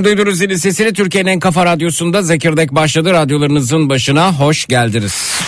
Efendim duydunuz zilin sesini Türkiye'nin en kafa radyosunda Zekirdek başladı. Radyolarınızın başına hoş geldiniz.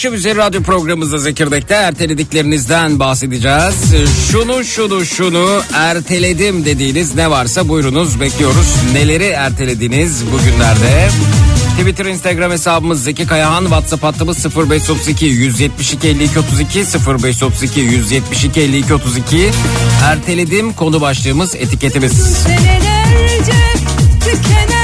Akşam üzeri radyo programımızda Zekirdek'te ertelediklerinizden bahsedeceğiz. Şunu şunu şunu erteledim dediğiniz ne varsa buyurunuz bekliyoruz. Neleri ertelediniz bugünlerde? Twitter, Instagram hesabımız Zeki Kayahan, WhatsApp hattımız 0532 172 52 32 0532 172 52 32. Erteledim konu başlığımız etiketimiz. Senelerce tükenen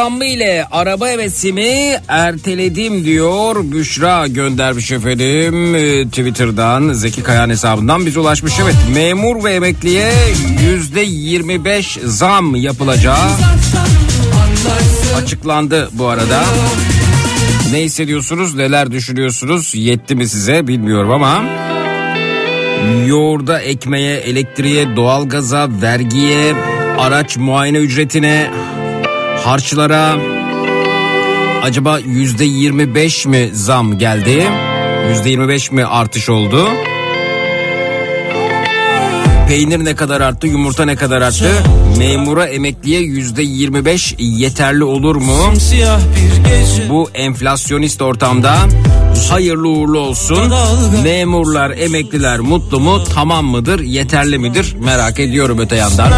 zammı ile araba hevesimi erteledim diyor Büşra göndermiş efendim e, Twitter'dan Zeki Kayan hesabından bize ulaşmış. Evet memur ve emekliye yüzde 25 zam yapılacağı açıklandı bu arada. Ne hissediyorsunuz neler düşünüyorsunuz yetti mi size bilmiyorum ama yoğurda ekmeğe elektriğe doğalgaza vergiye araç muayene ücretine, harçlara acaba yüzde yirmi beş mi zam geldi? Yüzde yirmi beş mi artış oldu? Peynir ne kadar arttı, yumurta ne kadar arttı? Memura emekliye yüzde 25 yeterli olur mu? Bu enflasyonist ortamda hayırlı uğurlu olsun. Memurlar, emekliler mutlu mu, tamam mıdır, yeterli midir merak ediyorum öte yandan.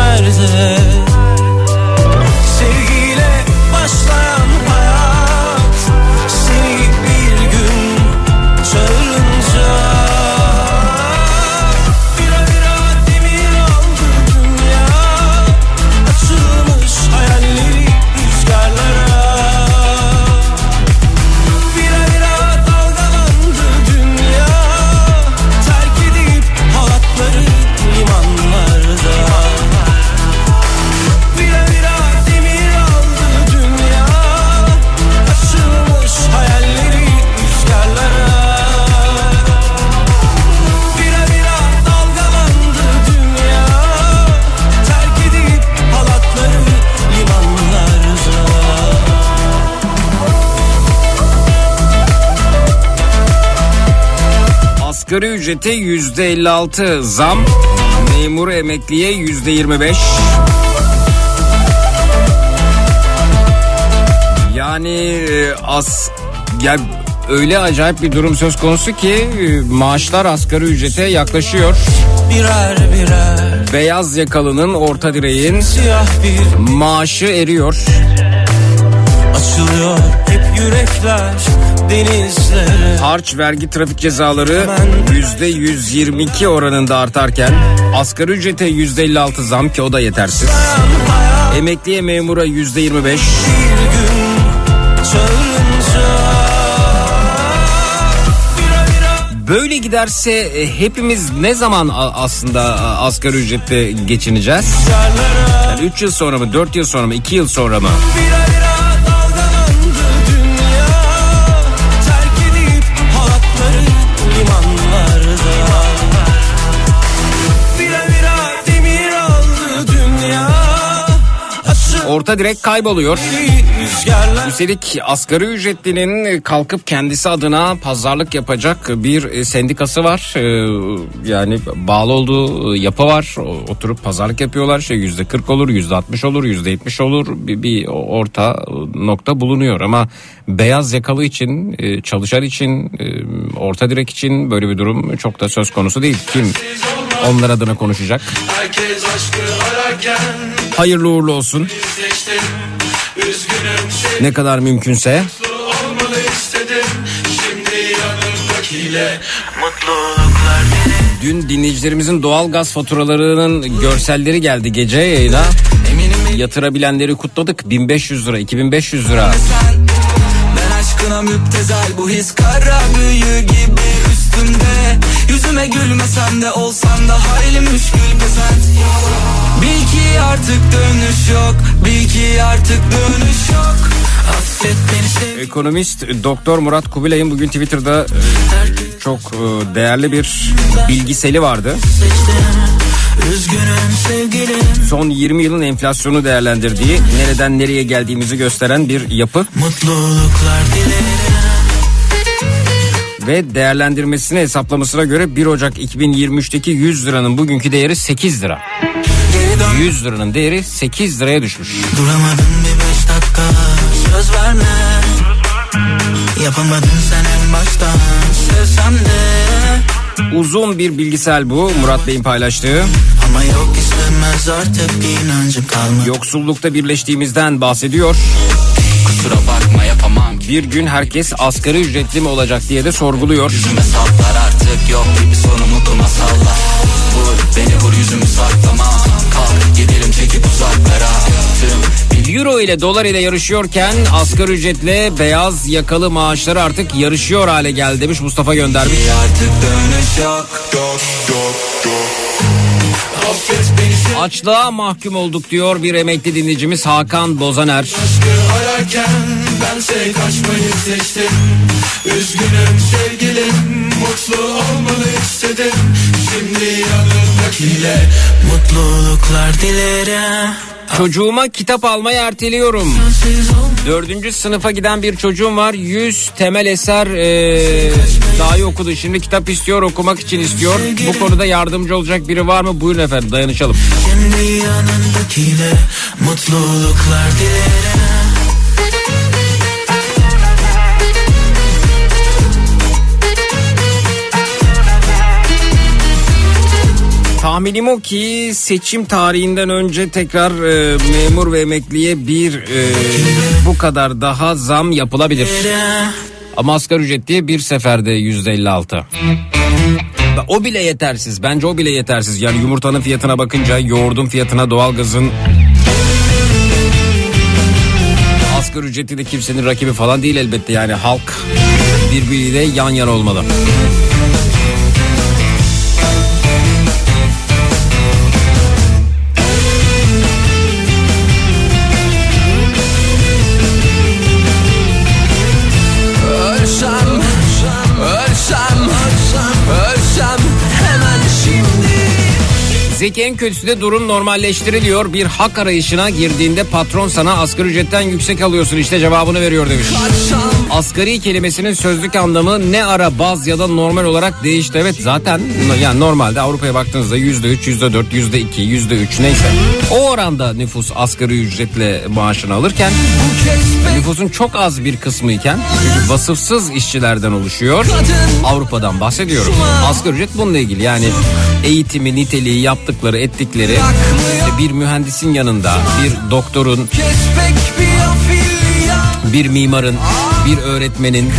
Asgari ücrete yüzde 56 zam. Memur emekliye yüzde 25. Yani e, as ya öyle acayip bir durum söz konusu ki e, maaşlar asgari ücrete yaklaşıyor. Birer birer. Beyaz yakalının orta direğin maaşı eriyor. Açılıyor yürekler denizlere. Harç, vergi, trafik cezaları yüzde 122 oranında artarken asgari ücrete yüzde 56 zam ki o da yetersiz. Emekliye memura yüzde 25. Böyle giderse e, hepimiz ne zaman aslında asgari ücretle geçineceğiz? Yani 3 yıl sonra mı, 4 yıl sonra mı, 2 yıl sonra mı? Orta direk kayboluyor. Üstelik asgari ücretlinin kalkıp kendisi adına pazarlık yapacak bir sendikası var. Ee, yani bağlı olduğu yapı var. Oturup pazarlık yapıyorlar. Şey yüzde 40 olur, yüzde 60 olur, yüzde 70 olur. Bir, bir orta nokta bulunuyor ama beyaz yakalı için, e, çalışan için, e, orta direk için böyle bir durum çok da söz konusu değil. Kim onlar adına konuşacak? Herkes aşkı ararken Hayırlı uğurlu olsun. Ne kadar mümkünse. Dün dinleyicilerimizin doğal gaz faturalarının görselleri geldi gece yayına. Yatırabilenleri kutladık. 1500 lira, 2500 lira. Aşkına müptezel bu his kara büyü gibi üstümde. Yüzüme gülmesen de olsan da hayli müşkül pesent. Ki artık dönüş yok Bil ki artık dönüş yok Ekonomist Doktor Murat Kubilay'ın bugün Twitter'da e, çok e, değerli bir bilgiseli vardı. Son 20 yılın enflasyonu değerlendirdiği, nereden nereye geldiğimizi gösteren bir yapı. Ve değerlendirmesine hesaplamasına göre 1 Ocak 2023'teki 100 liranın bugünkü değeri 8 lira. 100 liranın değeri 8 liraya düşmüş. Duramadın bir 5 dakika söz verme. Yapamadın sen en baştan sevsem de. Uzun bir bilgisel bu Murat Bey'in paylaştığı. Ama yok istemez artık inancım kalmadı. Yoksullukta birleştiğimizden bahsediyor. Kusura bakma yapamam. Bir gün herkes asgari ücretli mi olacak diye de sorguluyor. Yüzüme saplar artık yok bir sorumluluk masallar. Vur beni vur yüzümü saklama uzaklara Tüm Euro ile dolar ile yarışıyorken asgari ücretle beyaz yakalı maaşları artık yarışıyor hale geldi demiş Mustafa göndermiş. Artık dönüş yok, yok, yok, yok. Açlığa mahkum olduk diyor bir emekli dinleyicimiz Hakan Bozaner. Üzgünüm sevgilim mutlu olmalı istedim. Şimdi yanındakiyle mutluluklar dilerim. Çocuğuma kitap almayı erteliyorum. Dördüncü sınıfa giden bir çocuğum var. Yüz temel eser... Ee Daha iyi okudu. Şimdi kitap istiyor, okumak için istiyor. Bu konuda yardımcı olacak biri var mı? Buyurun efendim, dayanışalım. Kendi yanındakine mutluluklar dilerim. Tahminim o ki seçim tarihinden önce tekrar e, memur ve emekliye bir e, bu kadar daha zam yapılabilir. Ama asgari ücret diye bir seferde yüzde 56. O bile yetersiz. Bence o bile yetersiz. Yani yumurtanın fiyatına bakınca yoğurdun fiyatına doğalgazın asgari ücreti de kimsenin rakibi falan değil elbette. Yani halk birbiriyle yan yana olmalı. Zeki en kötüsü de durum normalleştiriliyor. Bir hak arayışına girdiğinde patron sana asgari ücretten yüksek alıyorsun işte cevabını veriyor demiş. Asgari kelimesinin sözlük anlamı ne ara baz ya da normal olarak değişti. Evet zaten yani normalde Avrupa'ya baktığınızda yüzde üç, yüzde dört, yüzde iki, yüzde üç neyse. O oranda nüfus asgari ücretle maaşını alırken nüfusun çok az bir kısmı iken vasıfsız işçilerden oluşuyor. Avrupa'dan bahsediyorum. Asgari ücret bununla ilgili yani eğitimi, niteliği, yaptıkları, ettikleri bir mühendisin yanında bir doktorun, bir mimarın, bir öğretmenin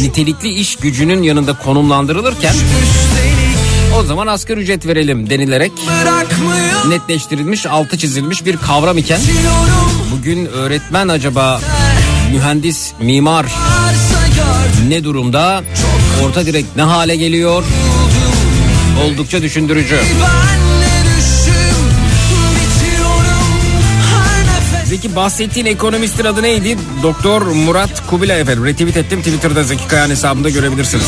nitelikli iş gücünün yanında konumlandırılırken o zaman asgari ücret verelim denilerek netleştirilmiş, altı çizilmiş bir kavram iken bugün öğretmen acaba mühendis, mimar ne durumda? Orta direk ne hale geliyor? Oldukça düşündürücü. Peki bahsettiğin ekonomistin adı neydi? Doktor Murat Kubilay efendim. Retweet ettim Twitter'da Zeki Kayan hesabında görebilirsiniz.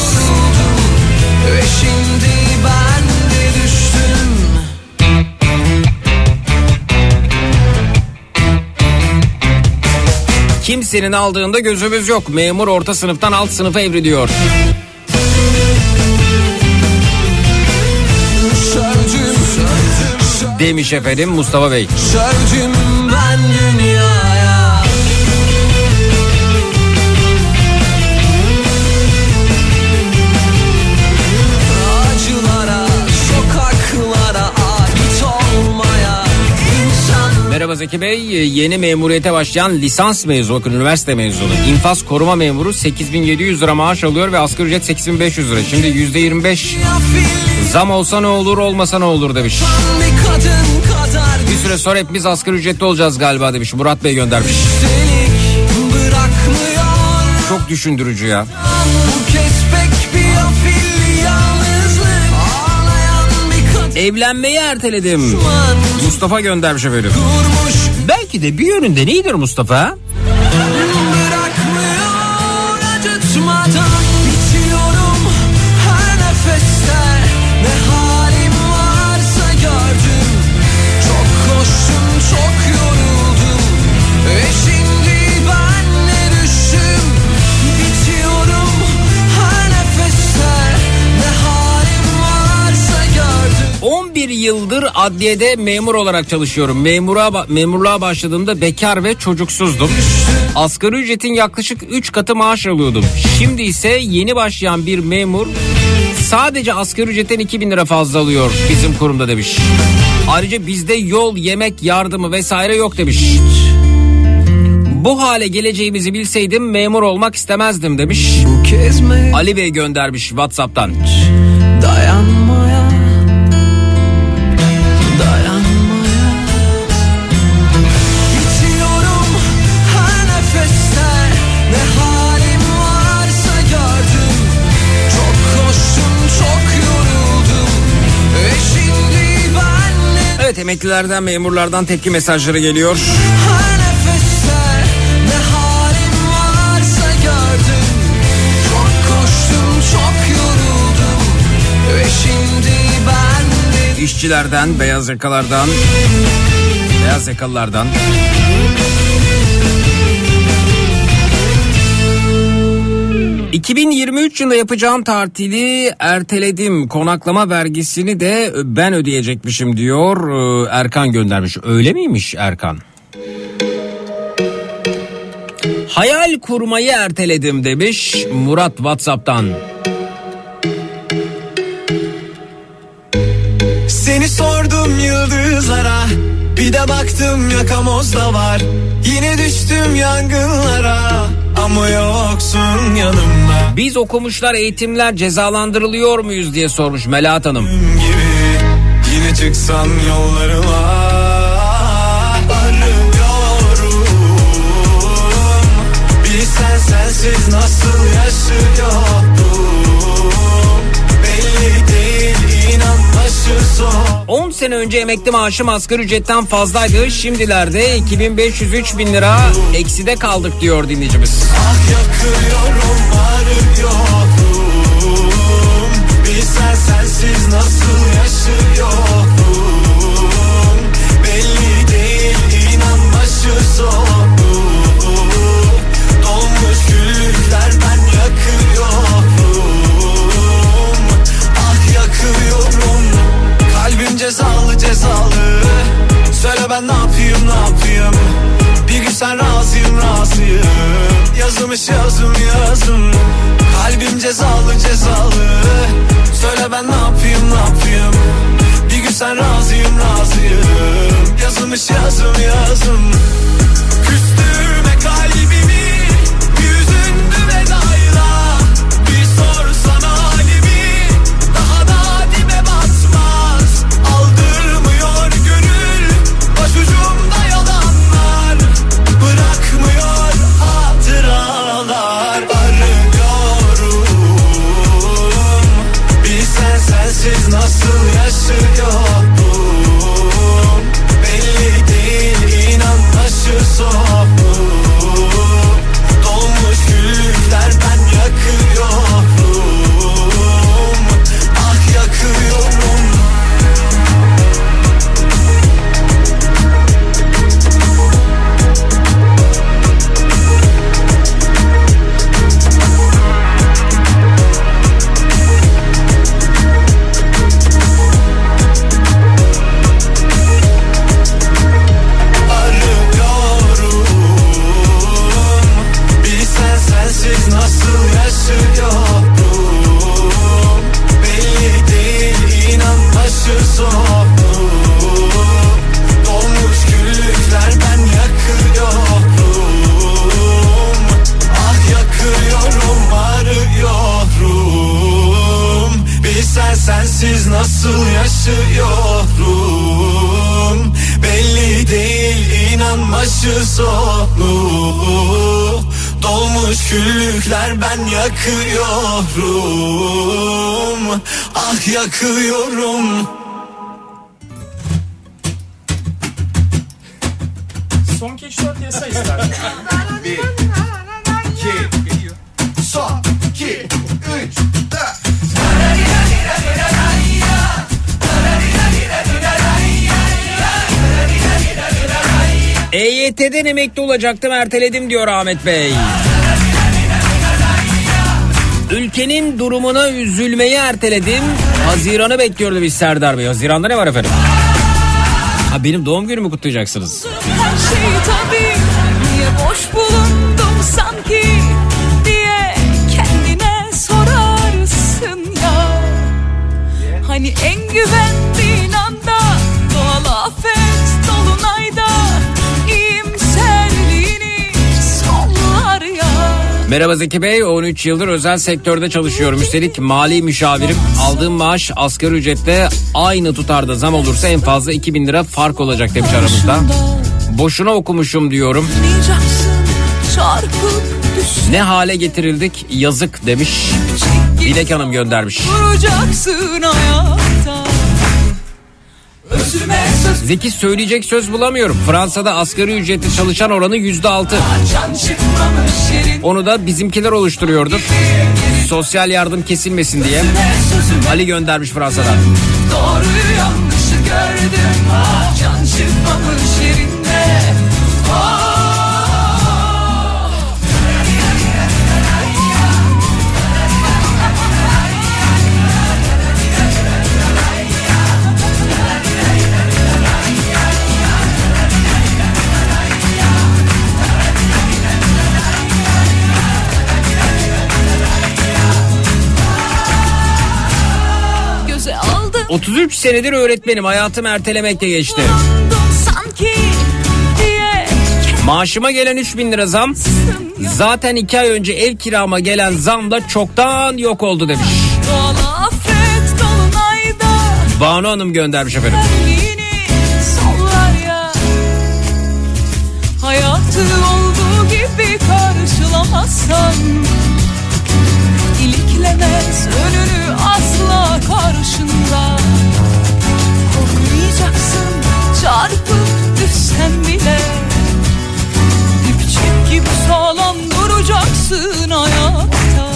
Ve şimdi ben de düştüm. Kimsenin aldığında gözümüz yok. Memur orta sınıftan alt sınıfa evriliyor. Demiş efendim Mustafa Bey. Sövdüm ben dünyaya. Acılara, sokaklara olmaya insan... Merhaba Zeki Bey. Yeni memuriyete başlayan lisans mezunu, bakın üniversite mezunu. infaz koruma memuru 8700 lira maaş alıyor ve asgari ücret 8500 lira. Şimdi %25 Zam olsa ne olur olmasa ne olur demiş. Bir süre sonra hepimiz asgari ücretli olacağız galiba demiş. Murat Bey göndermiş. Çok düşündürücü ya. Evlenmeyi erteledim. Mustafa göndermiş efendim. Belki de bir yönünde neyidir Mustafa? Yıldır adliyede memur olarak çalışıyorum. Memura memurluğa başladığımda bekar ve çocuksuzdum. Asgari ücretin yaklaşık 3 katı maaş alıyordum. Şimdi ise yeni başlayan bir memur sadece asgari ücretten 2000 lira fazla alıyor bizim kurumda demiş. Ayrıca bizde yol, yemek, yardımı vesaire yok demiş. Bu hale geleceğimizi bilseydim memur olmak istemezdim demiş. Ali Bey göndermiş WhatsApp'tan. Dayanmaya emeklilerden memurlardan tepki mesajları geliyor. İşçilerden, beyaz yakalardan, beyaz yakalılardan. 2023 yılında yapacağım tatili erteledim. Konaklama vergisini de ben ödeyecekmişim diyor e, Erkan göndermiş. Öyle miymiş Erkan? Hayal kurmayı erteledim demiş Murat Whatsapp'tan. Seni sordum yıldızlara Bir de baktım yakamozda var Yine düştüm yangınlara Ama yoksun yanımda. Biz okumuşlar eğitimler cezalandırılıyor muyuz diye sormuş Melahat Hanım. Gibi yine çıksan yollarıma Arıyorum Bilsen sensiz nasıl yaşıyorum 10 sene önce emekli maaşım asgari ücretten fazlaydı. Şimdilerde 2503 bin lira ekside kaldık diyor dinleyicimiz. Ah yakıyorum arıyorum Bilsen sensiz nasıl yaşıyorum ben ne yapayım ne yapayım? Bir gün sen razıyım razıyım. Yazılmış yazım yazım. Kalbim cezalı cezalı. Söyle ben ne yapayım ne yapayım? Bir gün sen razıyım razıyım. Yazılmış yazım yazım. Küstürme başı sonu Dolmuş küllükler ben yakıyorum. Ah yakıyorum. Son keş 4 yasa ister. Son, iki, üç, dört EYT'den emekli olacaktım erteledim diyor Ahmet Bey. Ülkenin durumuna üzülmeyi erteledim. Haziran'ı bekliyordu biz Serdar Bey. Haziran'da ne var efendim? Ha benim doğum günümü kutlayacaksınız. Her şey tabii Niye boş bulundum sanki Diye kendine sorarsın ya Hani en güvendiğin Merhaba Zeki Bey 13 yıldır özel sektörde çalışıyorum. Üstelik mali müşavirim. Aldığım maaş asgari ücretle aynı tutarda zam olursa en fazla 2000 lira fark olacak demiş aramızda. Boşuna okumuşum diyorum. Ne hale getirildik yazık demiş. Dilek Hanım göndermiş. Zeki söyleyecek söz bulamıyorum. Fransa'da asgari ücretli çalışan oranı yüzde altı. Onu da bizimkiler oluşturuyordur. Sosyal yardım kesilmesin diye. Ali göndermiş Fransa'dan. Doğruyu yanlışı gördüm ah, Can çıkmamış yerinde ah. 33 senedir öğretmenim hayatım ertelemekle geçti. Maaşıma gelen 3000 lira zam zaten 2 ay önce ev kirama gelen zam da çoktan yok oldu demiş. Banu Hanım göndermiş efendim. Hayatı olduğu gibi karşılamazsan İliklemez önünü asla karşında duracaksın hayatta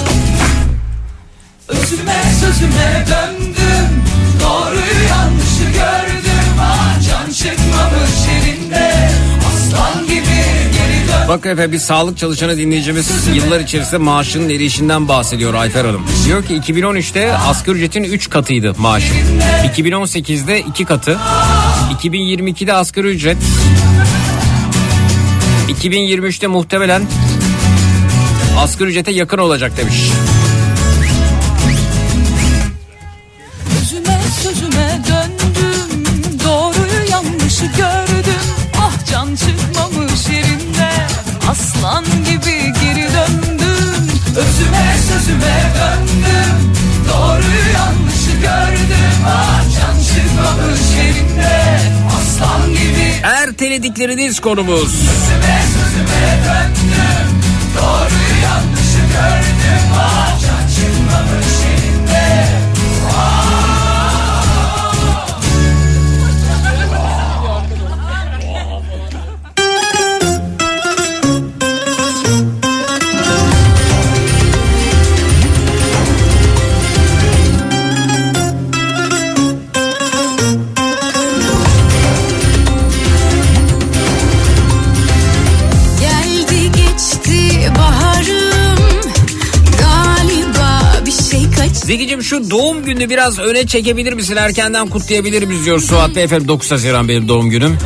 Özüme sözüme döndüm Doğruyu yanlışı gördüm ah, Can çıkmamış yerinde Aslan gibi geri dön efendim bir sağlık çalışanı dinleyicimiz yıllar içerisinde maaşının erişinden bahsediyor Ayfer Hanım. Diyor ki 2013'te asgari ücretin 3 katıydı maaşı. 2018'de 2 katı. 2022'de asgari ücret. 2023'te muhtemelen asgari ücrete yakın olacak demiş. Özüme sözüme döndüm. Doğruyu yanlışı gördüm. Ah can çıkmamış yerinde. Aslan gibi geri döndüm. Özüme sözüme döndüm. Doğruyu yanlışı gördüm. Ah can çıkmamış yerinde. Aslan gibi. Erteledikleriniz konumuz. Özüme sözüme döndüm Doğruyu yanlışı gördüm Ah Zekicim şu doğum gününü biraz öne çekebilir misin? Erkenden kutlayabilir miyiz diyor Suat Bey efendim 9 Haziran benim doğum günüm.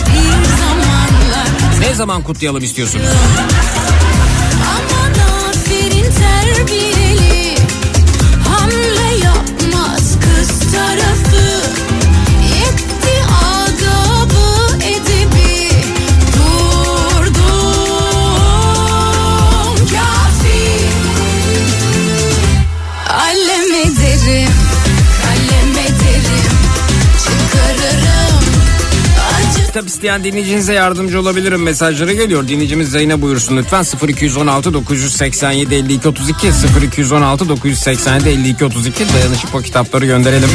Ne zaman kutlayalım istiyorsunuz? Kitap isteyen dinleyicinize yardımcı olabilirim. Mesajları geliyor. Dinleyicimiz Zeynep buyursun lütfen. 0216 987 52 32 0216 987 52 32 dayanışıp o kitapları gönderelim.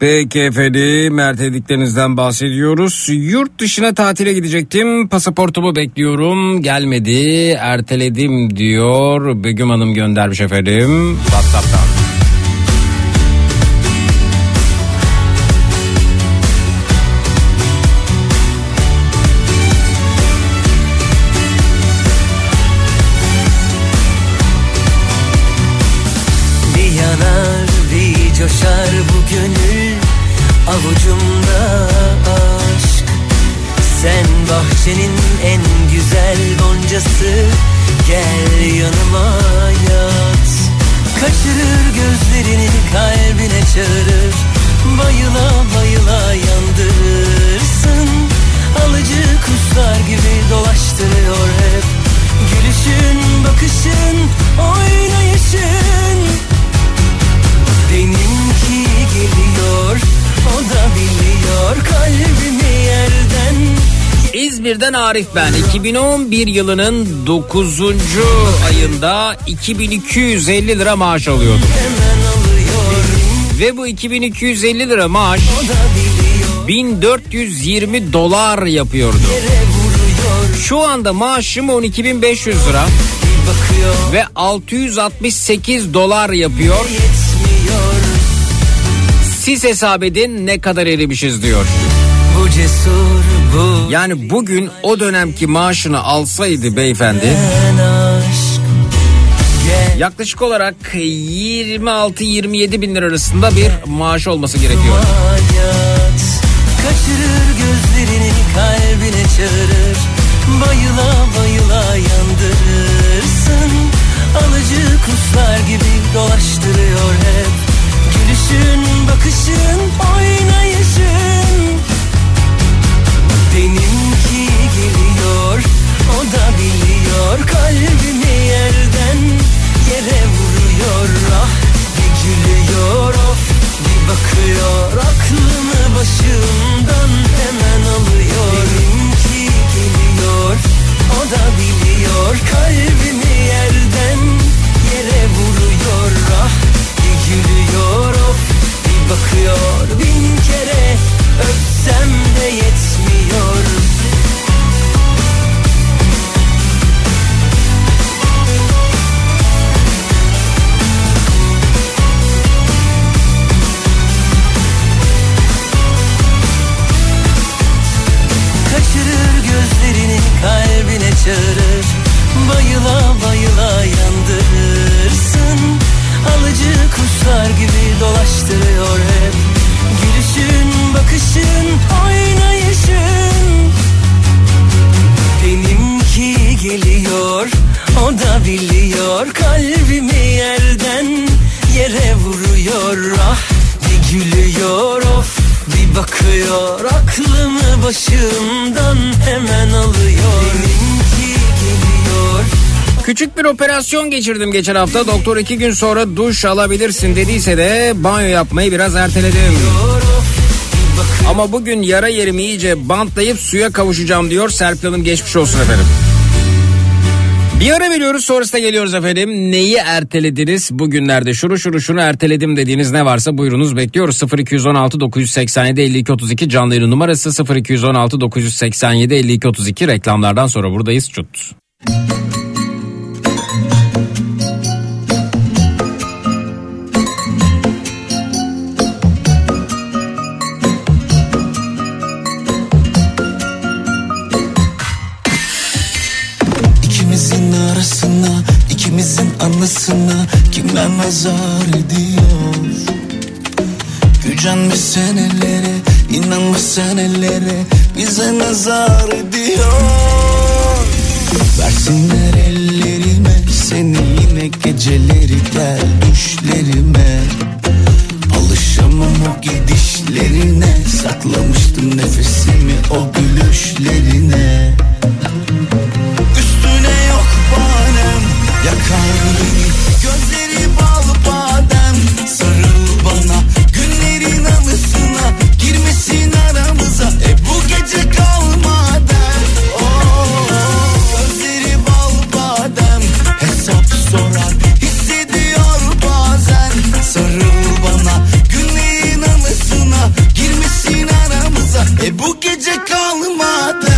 Peki efendim ertelediklerinizden bahsediyoruz. Yurt dışına tatile gidecektim. Pasaportumu bekliyorum. Gelmedi. Erteledim diyor. Begüm Hanım göndermiş efendim. Whatsapp'tan. Bahçenin en güzel goncası. Gel yanıma yat. Kaçırır gözlerini kalbine çağırır. Bayıla bayıla yandırırsın Alıcı kuşlar gibi dolaştırıyor hep. Gülüşün, bakışın, oynayışın. Benimki geliyor, o da biliyor. Kalbimi yerden İzmir'den Arif ben. 2011 yılının 9. ayında 2250 lira maaş alıyordum. Ve bu 2250 lira maaş O da biliyor, 1420 dolar yapıyordu. Şu anda maaşım 12.500 lira ve 668 dolar yapıyor. Siz hesap edin ne kadar erimişiz diyor. Bu cesur, Yani bugün o dönemki maaşını alsaydı beyefendi yaklaşık olarak 26-27 bin lira arasında bir maaş olması gerekiyor. Kaçırır gözlerini kalbine çağırır. Bayıla bayıla yandırırsın. Alıcı kuşlar gibi dolaştırıyor hep. Gülüşün, bakışın, operasyon geçirdim geçen hafta. Doktor iki gün sonra duş alabilirsin dediyse de banyo yapmayı biraz erteledim. Ama bugün yara yerimi iyice bantlayıp suya kavuşacağım diyor Serpil Hanım geçmiş olsun efendim. Bir ara veriyoruz sonrasında geliyoruz efendim. Neyi ertelediniz bugünlerde? Şunu şunu şunu erteledim dediğiniz ne varsa buyurunuz bekliyoruz. 0216 987 52 32 canlı yayın numarası 0216 987 52 32 reklamlardan sonra buradayız. Çut. İkimizin anısına kimler nazar ediyor? Gücenme senelere, inanma senelere bize nazar ediyor. Versinler ellerime seni yine geceleri gel düşlerime. Alışamam o gidişlerine Saklamıştım nefesimi o gülüşlerine yakar. Gözleri bal badem sarıl bana. Günlerin anısına girmesin aramıza. E bu gece kalma der oh, Gözleri bal badem hesap sorar. Hissediyor bazen. Sarıl bana. Günlerin anısına girmesin aramıza. E bu gece kalma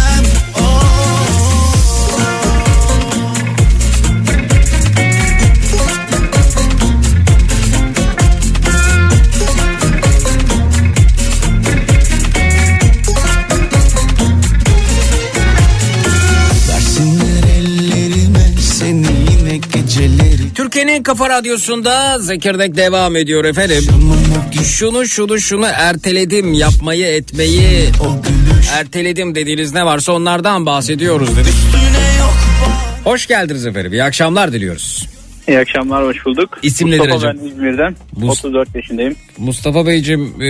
Türkiye'nin Kafa Radyosu'nda Zekirdek devam ediyor efendim. Şunu şunu şunu erteledim yapmayı etmeyi erteledim dediğiniz ne varsa onlardan bahsediyoruz dedik. Hoş geldiniz efendim. İyi akşamlar diliyoruz. İyi akşamlar, hoş bulduk. İsim Mustafa nedir acaba? ben İzmir'den. Mus- 34 yaşındayım. Mustafa Beyciğim e,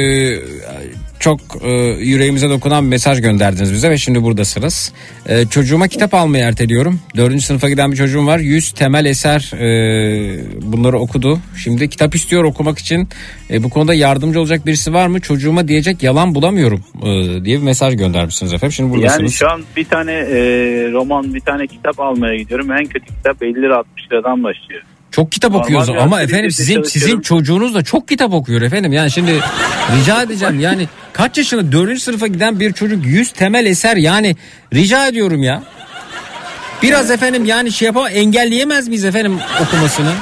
çok e, yüreğimize dokunan bir mesaj gönderdiniz bize ve şimdi buradasınız. E, çocuğuma kitap almayı erteliyorum. Dördüncü sınıfa giden bir çocuğum var. 100 temel eser e, bunları okudu. Şimdi kitap istiyor okumak için. E, bu konuda yardımcı olacak birisi var mı? Çocuğuma diyecek yalan bulamıyorum e, diye bir mesaj göndermişsiniz efendim. Şimdi buradasınız. Yani şu an bir tane e, roman, bir tane kitap almaya gidiyorum. En kötü kitap 50 lira 60 liradan başlıyor. Çok kitap Normal okuyoruz bir ama efendim sizin sizin çocuğunuz da çok kitap okuyor efendim. Yani şimdi rica edeceğim yani kaç yaşında 4. sınıfa giden bir çocuk 100 temel eser yani rica ediyorum ya. Biraz efendim yani şey yapalım engelleyemez miyiz efendim okumasını?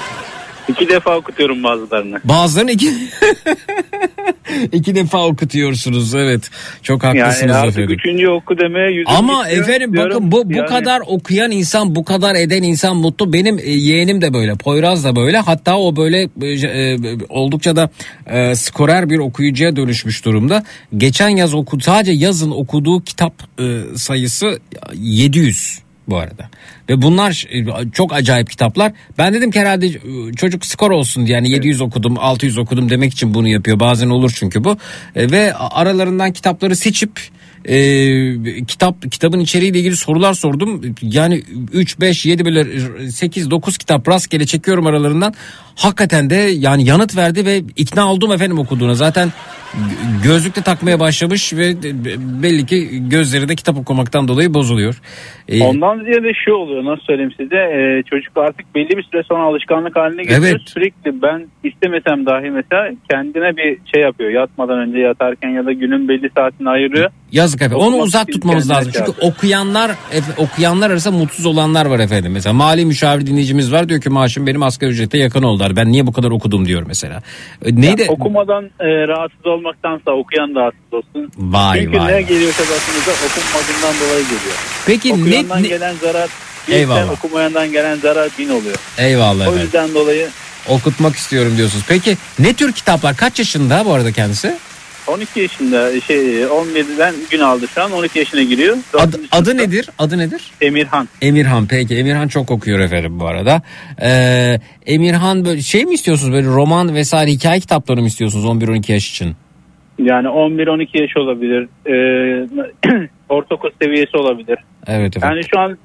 İki defa okutuyorum bazılarını. Bazılarını iki, iki defa okutuyorsunuz evet. Çok haklısınız Yani artık efendim. üçüncü oku demeye yüzüm Ama efendim diyorum. bakın bu bu Yani kadar okuyan insan, bu kadar eden insan mutlu. Benim e, yeğenim de böyle, Poyraz da böyle. Hatta o böyle e, e, oldukça da e, skorer bir okuyucuya dönüşmüş durumda. Geçen yaz oku sadece yazın okuduğu kitap e, sayısı 700 bu arada. Ve bunlar e, çok acayip kitaplar. Ben dedim ki herhalde e, çocuk skor olsun diye yani 700 okudum 600 okudum demek için bunu yapıyor. Bazen olur çünkü bu. E, ve aralarından kitapları seçip e, kitap kitabın içeriğiyle ilgili sorular sordum. Yani 3 5 7 böyle 8 9 kitap rastgele çekiyorum aralarından. Hakikaten de yani yanıt verdi ve ikna oldum efendim okuduğuna. Zaten gözlük de takmaya başlamış ve belli ki gözleri de kitap okumaktan dolayı bozuluyor. E, Ondan ziyade şu oluyor nasıl söyleyeyim size e, çocuk artık belli bir süre sonra alışkanlık haline geliyor. Evet. Sürekli ben istemesem dahi mesela kendine bir şey yapıyor yatmadan önce yatarken ya da günün belli saatini ayırıyor. Yazık efendim. Onu uzak tutmamız lazım. Çünkü yapıyor. okuyanlar okuyanlar arasında mutsuz olanlar var efendim. Mesela mali müşavir dinleyicimiz var diyor ki maaşım benim asgari ücrete yakın oldu. Ben niye bu kadar okudum diyor mesela. E, Neydi? Okumadan e, rahatsız olmaktansa okuyan da rahatsız olsun. Vay Çünkü vay. ne geliyorsa başımıza okunmadığından dolayı geliyor. Peki Okuyandan ne, ne- gelen zarar Eyvallah. okumayandan gelen zarar bin oluyor. Eyvallah O yüzden dolayı Okutmak istiyorum diyorsunuz. Peki ne tür kitaplar? Kaç yaşında bu arada kendisi? 12 yaşında şey 17'den gün aldı şu an 12 yaşına giriyor. Adı, Dördüncü adı nedir? Adı nedir? Emirhan. Emirhan peki Emirhan çok okuyor efendim bu arada. Ee, Emirhan böyle şey mi istiyorsunuz böyle roman vesaire hikaye kitapları mı istiyorsunuz 11-12 yaş için? Yani 11-12 yaş olabilir. Ee, ortaokul seviyesi olabilir. Evet efendim. Yani şu an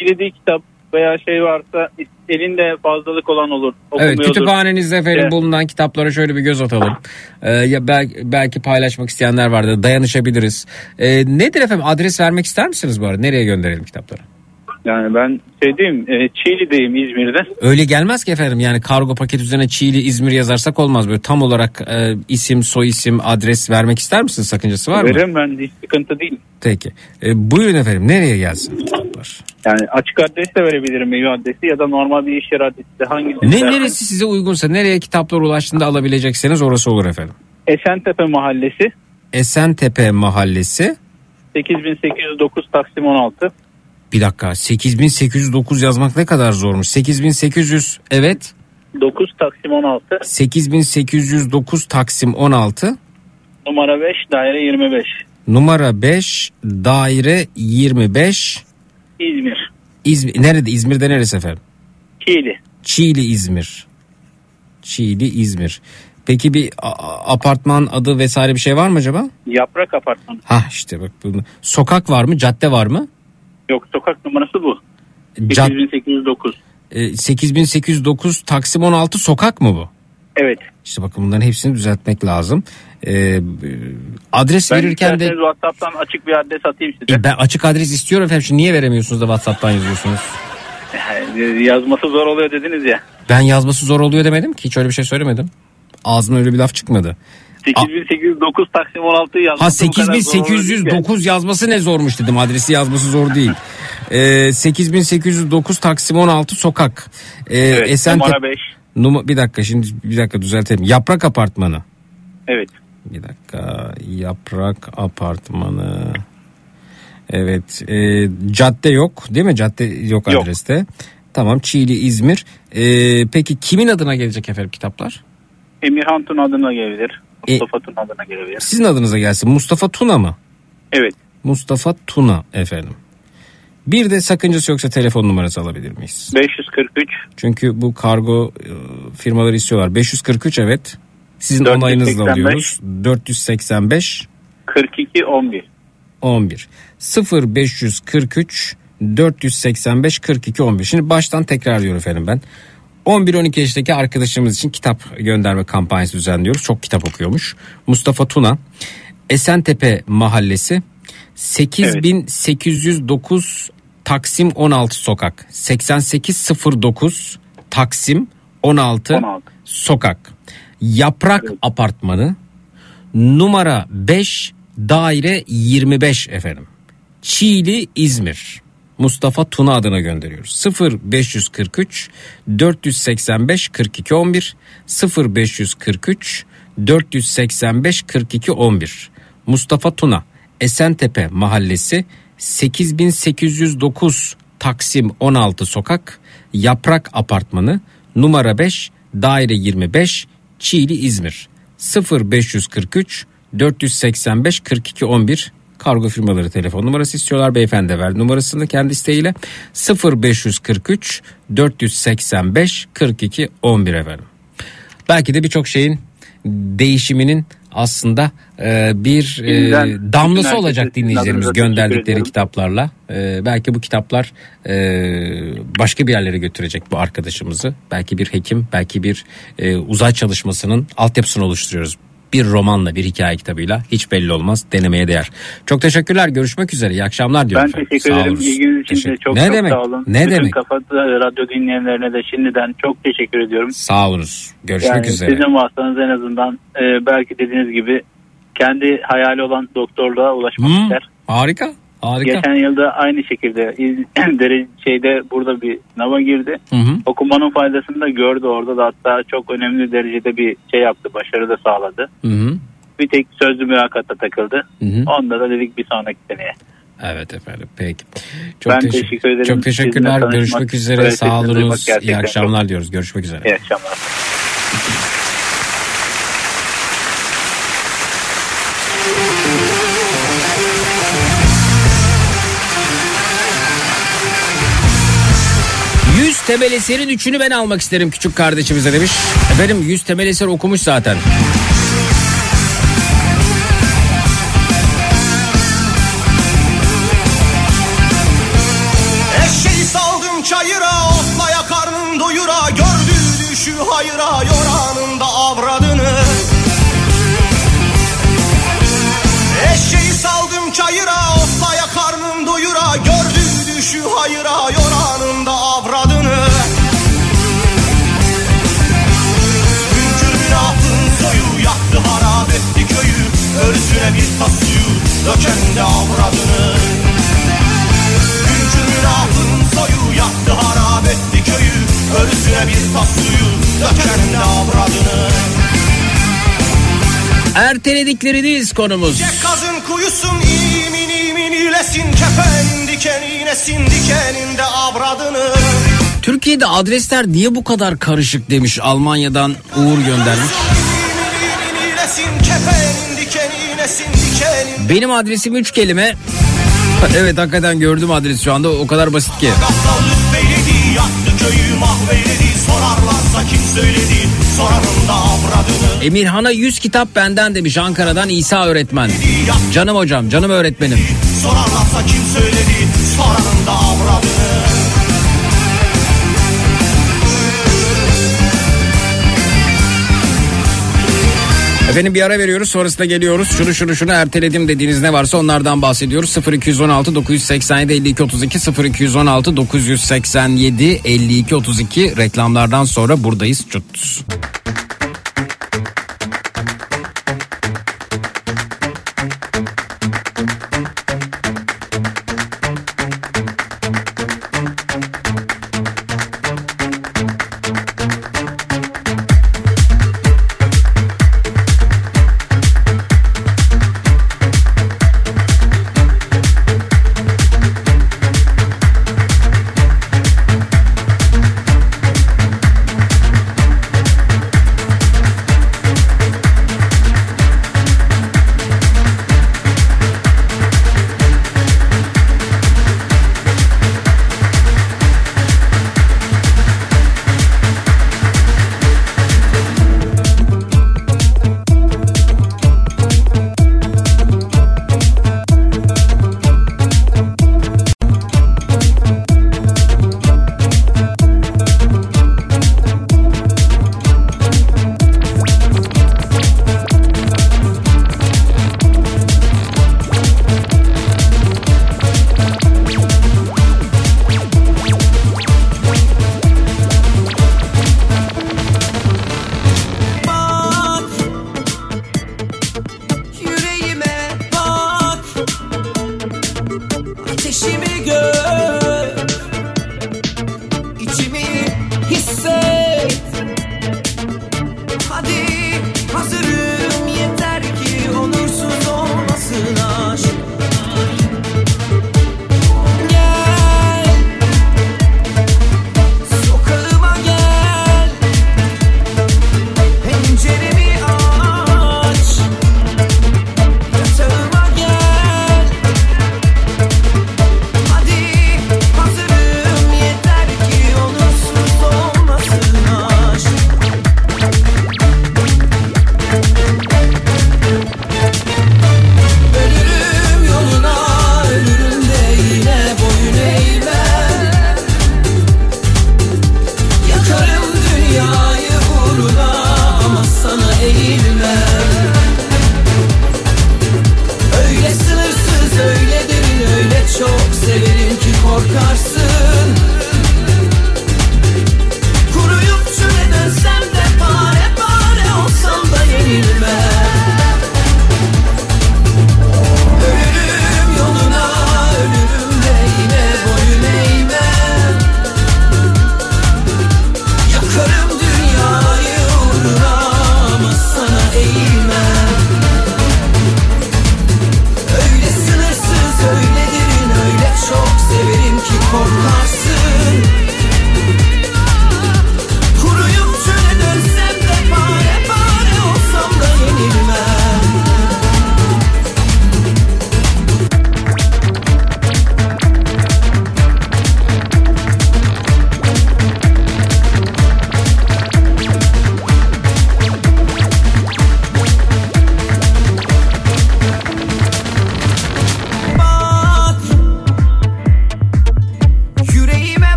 dilediği kitap veya şey varsa elinde fazlalık olan olur. Evet kütüphanenizde efendim Evet. bulunan kitaplara şöyle bir göz atalım. Ee, ya belki, belki paylaşmak isteyenler vardır dayanışabiliriz. Ee, nedir efendim adres vermek ister misiniz bu arada? Nereye gönderelim kitapları? Yani ben şey diyeyim e, Çiğli'deyim İzmir'de. Öyle gelmez ki efendim yani kargo paket üzerine Çiğli İzmir yazarsak olmaz böyle tam olarak e, isim soy isim adres vermek ister misiniz sakıncası var mı? Veririm ben hiç sıkıntı değil. Peki e, buyurun efendim nereye gelsin kitaplar? Yani açık adres de verebilirim ev adresi ya da normal bir iş yeri adresi de hangisi? Ne neresi size uygunsa nereye kitaplar ulaştığında alabilecekseniz orası olur efendim. Esentepe Mahallesi Esentepe Mahallesi 8809 Taksim 16. bir dakika 8809 yazmak ne kadar zormuş 8800 evet 9 Taksim 16. 8809 Taksim 16 Numara 5 daire 25. numara 5 daire 25 İzmir. İzmir, nerede İzmir'de neresi efendim? Çiğli. Çiğli İzmir. Çiğli İzmir. Peki bir apartman adı vesaire bir şey var mı acaba? Yaprak Apartmanı. Ha işte bak. Sokak var mı? Cadde var mı? Yok sokak numarası bu. Cad 8809. e, 8809 Taksim 16 sokak mı bu? Evet. İşte bakın bunların hepsini düzeltmek lazım. Ee, adres Ben verirken de WhatsApp'tan açık bir adres atayım size. E, ben açık adres istiyorum efendim. Şimdi niye veremiyorsunuz da WhatsApp'tan yazıyorsunuz? Yazması zor oluyor dediniz ya. Ben yazması zor oluyor demedim ki hiç öyle bir şey söylemedim. Ağzımdan öyle bir laf çıkmadı. 8809 Taksim 16 yazması Ha bu kadar zor oluyor değil ki. 8809 yazması ne zormuş dedim. Adresi yazması zor değil. Ee, 8809 Taksim 16 sokak. Ee, Evet, Esente- numara 5. Numa- bir dakika şimdi bir dakika düzeltelim. Yaprak apartmanı. Evet. Bir dakika. Yaprak apartmanı. Evet. e, cadde yok değil mi? Cadde yok, Yok. adreste. Tamam Çiğli İzmir. Ee, peki kimin adına gelecek efendim kitaplar? Emirhan Tun adına E- Mustafa Tun adına gelebilir. Sizin adınıza gelsin. Mustafa Tuna mı? Evet. Mustafa Tuna efendim. Bir de sakıncası yoksa telefon numarası alabilir miyiz? 543 Çünkü bu kargo e, firmaları istiyorlar. 543 evet. Sizin 485. onayınızla alıyoruz. 485 42 11. 11 0543 485 42 11. Şimdi baştan tekrarlıyorum efendim ben. 11-12 yaşındaki arkadaşımız için kitap gönderme kampanyası düzenliyoruz. Çok kitap okuyormuş. Mustafa Tuna Esentepe Mahallesi 8809 Taksim 16 sokak 8809 Taksim 16, 16. sokak Yaprak Apartmanı numara 5 daire 25 efendim. Çiğli İzmir. Mustafa Tuna adına gönderiyoruz. 0543 485 42 11 0543 485 42 11 Mustafa Tuna Esentepe Mahallesi 8809 Taksim 16 Sokak Yaprak Apartmanı numara 5 daire 25 Çiğli İzmir. 0543 485 42 11 kargo firmaları telefon numarası istiyorlar. Beyefendi ver numarasını kendi isteğiyle 0543 485 42 11 efendim. Belki de birçok şeyin değişiminin aslında e, bir e, damlası olacak dinleyicilerimiz gönderdikleri kitaplarla. E, belki bu kitaplar e, başka bir yerlere götürecek bu arkadaşımızı. Belki bir hekim, belki bir e, uzay çalışmasının altyapısını oluşturuyoruz. Bir romanla, bir hikaye kitabıyla hiç belli olmaz. Denemeye değer. Çok teşekkürler. Görüşmek üzere. İyi akşamlar Ben diyorum. efendim. teşekkür Sağ ederim. İlginiz için de çok ne çok demek? sağ olun. Ne Bütün demek? Kafa Radyo dinleyenlerine de şimdiden çok teşekkür ediyorum. Sağ olunuz. Görüşmek Yani üzere. sizin vasıtanız en azından e, belki dediğiniz gibi kendi hayali olan doktorluğa ulaşmak Hmm, ister. harika. Harika. Geçen yılda aynı şekilde il- derece şeyde burada bir sınava girdi. Hı hı. Okumanın faydasını da gördü orada da hatta çok önemli derecede bir şey yaptı. Başarı da sağladı. Hı hı. Bir tek sözlü mülakatta takıldı. Hı hı. Onda da dedik bir sonraki seneye. Evet efendim peki. Çok Ben teşekkür, teşekkür ederim. Çok teşekkürler. Görüşmek üzere. Sağ olunuz. İyi akşamlar diyoruz. Görüşmek üzere. İyi akşamlar. Temel eserin üçünü ben almak isterim küçük kardeşimize demiş. Efendim yüz temel eser okumuş zaten. Tas suyu Döken de avradını münafın soyu Yaktı harap etti köyü. Ölüsüne bir tas suyu Döken de avradını Erteledikleriniz konumuz. Kazın kuyusun imin imin ilesin. Kefenin dikeninesin dikeninde avradını. Türkiye'de adresler niye bu kadar karışık demiş Almanya'dan Uğur göndermiş. İmin imin ilesin. Dikeninesin dikeninde Benim adresim üç kelime. Evet hakikaten gördüm adres şu anda o kadar basit ki. Emirhan'a 100 kitap benden demiş Ankara'dan İsa öğretmen. Canım hocam canım öğretmenim. Sorarlarsa kim söyledi Sorarım da avradını Efendim bir ara veriyoruz sonrasında geliyoruz. Şunu şunu şunu erteledim dediğiniz ne varsa onlardan bahsediyoruz. 0216 987 52 32 0216 987 52 32 reklamlardan sonra buradayız. Çut.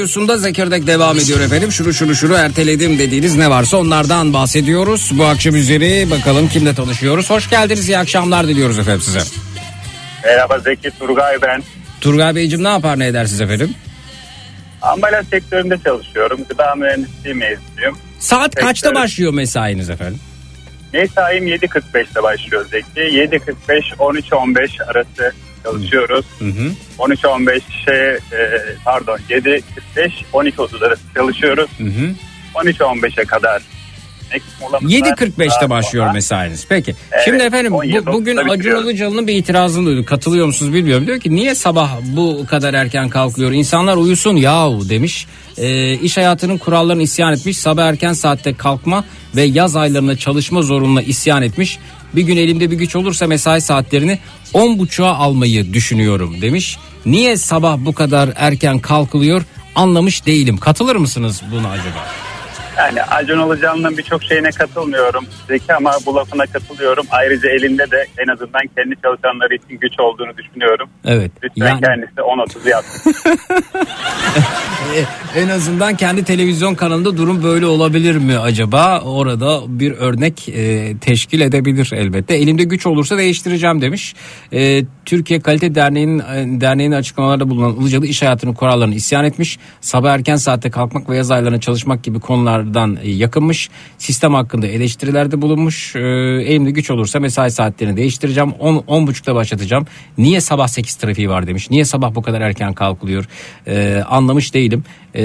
Radyosunda Zekirdek devam ediyor efendim. Şunu şunu şunu erteledim dediğiniz ne varsa onlardan bahsediyoruz. Bu akşam üzeri bakalım kimle tanışıyoruz. Hoş geldiniz iyi akşamlar diliyoruz efendim size. Merhaba Zeki Turgay ben. Turgay Beyciğim ne yapar ne edersiniz efendim? Ambalaj sektöründe çalışıyorum. Gıda mühendisliği mezunuyum. Saat kaçta Sektörü- başlıyor mesainiz efendim? Mesaim 7.45'te başlıyor Zeki. 7.45-13.15 arası çalışıyoruz. Hı hı. 13.15'e e, pardon 7.45-12.30 arası çalışıyoruz. Hı hı. 13.15'e kadar. Next molamız var. 7.45'te Daha başlıyor sonra- mesainiz. Peki. Evet, Şimdi efendim bu- 17.30'da bugün Acun. Ilıcalı'nın bir itirazını duyduk. Katılıyor musunuz bilmiyorum. Diyor ki niye sabah bu kadar erken kalkıyor? İnsanlar uyusun yahu demiş. Ee, iş hayatının kurallarına isyan etmiş. Sabah erken saatte kalkma ve yaz aylarında çalışma zorunluluğuna isyan etmiş. Bir gün elimde bir güç olursa mesai saatlerini 10.30'a almayı düşünüyorum demiş. Niye sabah bu kadar erken kalkılıyor? Anlamış değilim. Katılır mısınız buna acaba? Yani Acun Ilıcalı'nın birçok şeyine katılmıyorum Zeki ama bu lafına katılıyorum. Ayrıca elinde de en azından kendi çalışanları için güç olduğunu düşünüyorum. Evet. Lütfen Yani- kendisi 10.30 yapsın. En azından kendi televizyon kanalında durum böyle olabilir mi acaba? Orada bir örnek e, teşkil edebilir elbette. Elimde güç olursa değiştireceğim demiş. E, Türkiye Kalite Derneği'nin e, derneğinin açıklamalarda bulunan Ilıcalı iş hayatının kurallarına isyan etmiş. Sabah erken saatte kalkmak ve yaz aylarına çalışmak gibi konulardan e, yakınmış. Sistem hakkında eleştirilerde bulunmuş. E, elimde güç olursa mesai saatlerini değiştireceğim. 10 10.30'da başlatacağım. Niye sabah 8 trafiği var demiş. Niye sabah bu kadar erken kalkılıyor? E, anlamış değilim. E,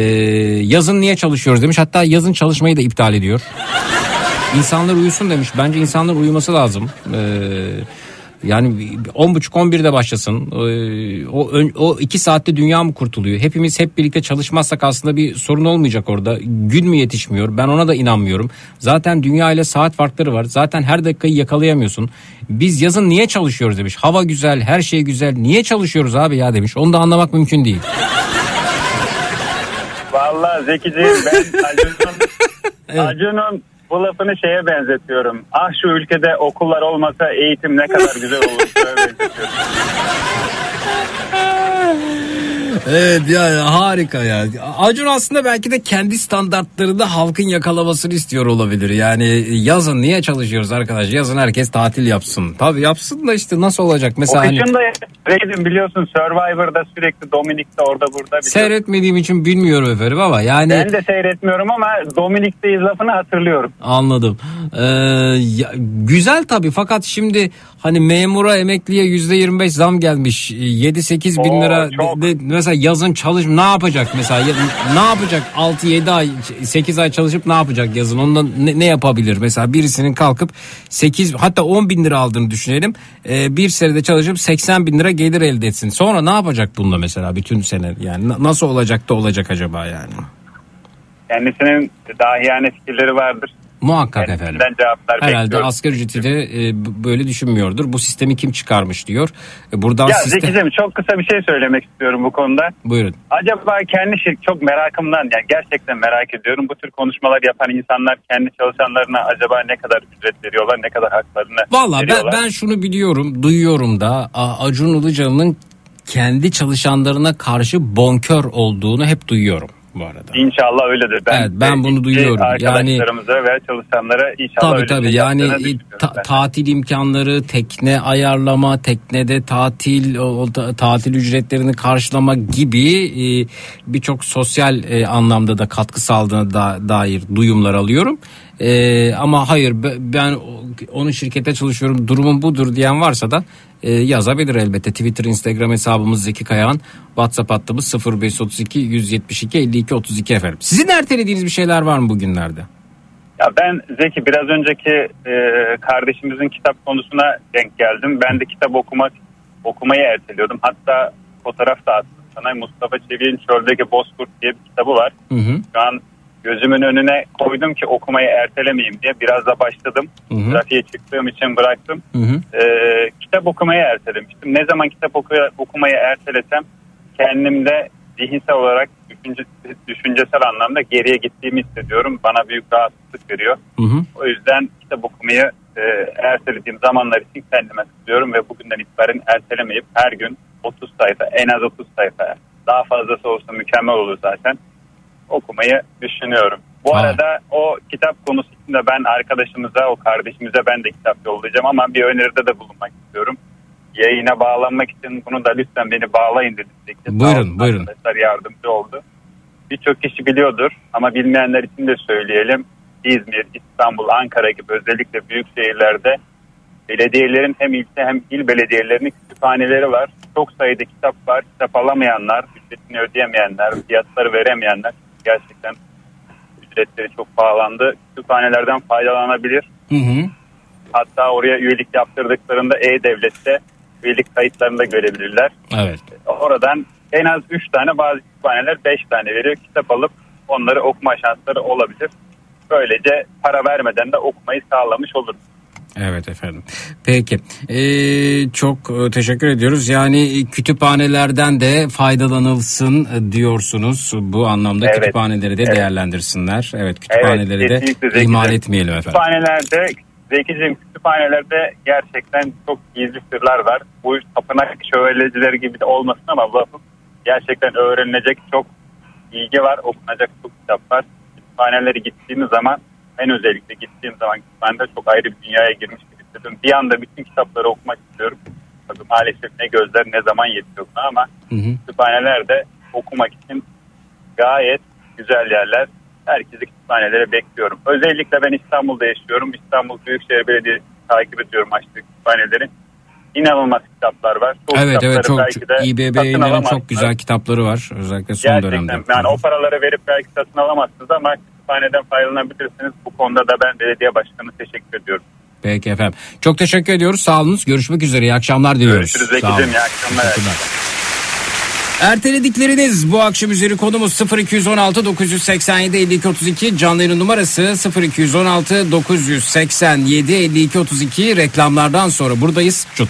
yazın niye çalışıyoruz demiş. Hatta yazın çalışmayı da iptal ediyor. İnsanlar uyusun demiş. Bence insanlar uyuması lazım. Ee, yani 10.30-11'de başlasın. Ee, o, o iki saatte dünya mı kurtuluyor? Hepimiz hep birlikte çalışmazsak aslında bir sorun olmayacak orada. Gün mü yetişmiyor? Ben ona da inanmıyorum. Zaten dünya ile saat farkları var. Zaten her dakikayı yakalayamıyorsun. Biz yazın niye çalışıyoruz demiş. Hava güzel, her şey güzel. Niye çalışıyoruz abi ya demiş. Onu da anlamak mümkün değil. Vallahi Zekiciğim ben Acun'un Acun'un bu lafını şeye benzetiyorum. Ah şu ülkede okullar olmasa eğitim ne kadar güzel olur. Evet yani harika ya. Acun aslında belki de kendi standartlarında halkın yakalamasını istiyor olabilir. Yani yazın niye çalışıyoruz arkadaş? Yazın herkes tatil yapsın. Tabii yapsın da işte nasıl olacak? O Mesela hani kışın da Reydin biliyorsun Survivor'da sürekli Dominik'te orada burada. biliyorsun. seyretmediğim için bilmiyorum efendim ama yani Ben de seyretmiyorum ama Dominik'teyiz lafını hatırlıyorum. Anladım. Ee, ya, güzel tabii fakat şimdi hani memura emekliye yüzde 25 zam gelmiş. 7-8 bin Oo, lira çok. de- de- mesela yazın çalış ne yapacak mesela? Ne yapacak? 6-7 ay 8 ay çalışıp ne yapacak yazın? Ondan ne, ne yapabilir? Mesela birisinin kalkıp 8 hatta 10 bin lira aldığını düşünelim. Ee, bir senede çalışıp 80 bin lira gelir elde etsin. Sonra ne yapacak bununla mesela bütün sene? Yani na- nasıl olacak da olacak acaba yani? Kendisinin dahiyane fikirleri vardır. Muhakkak efendim. Kendisinden cevaplar Herhalde bekliyorum. asgari ücreti de e, böyle düşünmüyordur. Bu sistemi kim çıkarmış diyor. E, buradan Ya sistem... Zekiciğim çok kısa bir şey söylemek istiyorum bu konuda. Buyurun. Acaba kendi şirk çok merakımdan yani gerçekten merak ediyorum. Bu tür konuşmalar yapan insanlar kendi çalışanlarına acaba ne kadar ücret veriyorlar, ne kadar haklarını Valla ben, ben şunu biliyorum, duyuyorum da Acun Ilıcalı'nın kendi çalışanlarına karşı bonkör olduğunu hep duyuyorum bu arada. İnşallah öyledir. Ben, Evet, ben bunu duyuyorum. Arkadaşlarımıza ve çalışanlara inşallah Tabii öyle tabii yani ta- tatil imkanları, tekne ayarlama, teknede tatil, o, tatil ücretlerini karşılama gibi e, birçok sosyal e, anlamda da katkı sağladığına da, dair duyumlar alıyorum. E, ama hayır be- ben onun şirkete çalışıyorum durumum budur diyen varsa da e, yazabilir elbette. Twitter, Instagram hesabımız Zeki Kayağan. WhatsApp hattımız 0532 172 52 32 efendim. Sizin ertelediğiniz bir şeyler var mı bugünlerde? Ya ben Zeki biraz önceki e, kardeşimizin kitap konusuna denk geldim. Ben de kitap okumak okumayı erteliyordum. Hatta fotoğraf da attım sana. Mustafa Çevik'in Çöldeki Bozkurt diye bir kitabı var. Hı hı. Şu an gözümün önüne koydum ki okumayı ertelemeyeyim diye. Biraz da başladım. Hı hı. Trafiğe çıktığım için bıraktım. Hı hı. E, kitap okumayı ertelemiştim. Ne zaman kitap oku- okumayı ertelesem kendimde zihinsel olarak düşünce, düşüncesel anlamda geriye gittiğimi hissediyorum. Bana büyük rahatsızlık veriyor. Hı hı. O yüzden kitap okumayı e, ertelediğim zamanlar için kendime tutuyorum ve bugünden itibaren ertelemeyip her gün 30 sayfa en az 30 sayfa Daha fazlası olsa mükemmel olur zaten. Okumayı düşünüyorum. Bu Aa. arada o kitap konusu için de ben arkadaşımıza, o kardeşimize ben de kitap yollayacağım ama bir öneride de bulunmak istiyorum. Yayına bağlanmak için bunu da lütfen beni bağlayın dedim. Buyurun, buyurun. Arkadaşlar yardımcı oldu. Birçok kişi biliyordur ama bilmeyenler için de söyleyelim. İzmir, İstanbul, Ankara gibi özellikle büyük şehirlerde belediyelerin hem ilçe hem il belediyelerinin kütüphaneleri var. Çok sayıda kitap var. Kitap alamayanlar, ücretini ödeyemeyenler, fiyatları veremeyenler gerçekten ücretleri çok pahalandı. Kütüphanelerden faydalanabilir. Hı hı. Hatta oraya üyelik yaptırdıklarında E-Devlet'te üyelik kayıtlarını da görebilirler. Evet. Oradan en az 3 tane bazı kütüphaneler 5 tane veriyor. Kitap alıp onları okuma şansları olabilir. Böylece para vermeden de okumayı sağlamış olur. Evet efendim. Peki. Ee, çok e, teşekkür ediyoruz. Yani kütüphanelerden de faydalanılsın e, diyorsunuz. Bu anlamda Evet. kütüphaneleri de Evet. değerlendirsinler. Evet kütüphaneleri de kesinlikle Zeki'cim. ihmal etmeyelim efendim. Kütüphanelerde Zekiciğim kütüphanelerde gerçekten çok gizli sırlar var. Bu tapınak şövalyecileri gibi de olmasın ama gerçekten öğrenilecek çok bilgi var. Okunacak çok kitap var. Kütüphanelere gittiğimiz zaman en özellikle gittiğim zaman kütüphanede çok ayrı bir dünyaya girmiş gibi hissediyorum. Bir anda bütün kitapları okumak istiyorum. Tabii maalesef ne gözler ne zaman yetiyor buna ama Hı hı. kütüphanelerde okumak için gayet güzel yerler. Herkesi kütüphanelere bekliyorum. Özellikle ben İstanbul'da yaşıyorum. İstanbul Büyükşehir Belediyesi takip ediyorum açtığı kütüphaneleri. İnanılmaz kitaplar var. Çok Evet evet çok belki de İBB satın yayınların alamazsınız. çok güzel kitapları var. Özellikle son Gerçekten dönemde. yani o paraları verip belki satın alamazsınız ama kütüphaneden faydalanabilirsiniz. Bu konuda da ben belediye başkanı teşekkür ediyorum. Peki efendim. Çok teşekkür ediyoruz. Sağ olunuz. Görüşmek üzere. İyi akşamlar diliyoruz. Görüşürüz. Zekicim. İyi akşamlar. Erteledikleriniz bu akşam üzeri konumuz 0216 987 52 32 canlı yayın numarası 0216 987 52 32 reklamlardan sonra buradayız. Çut.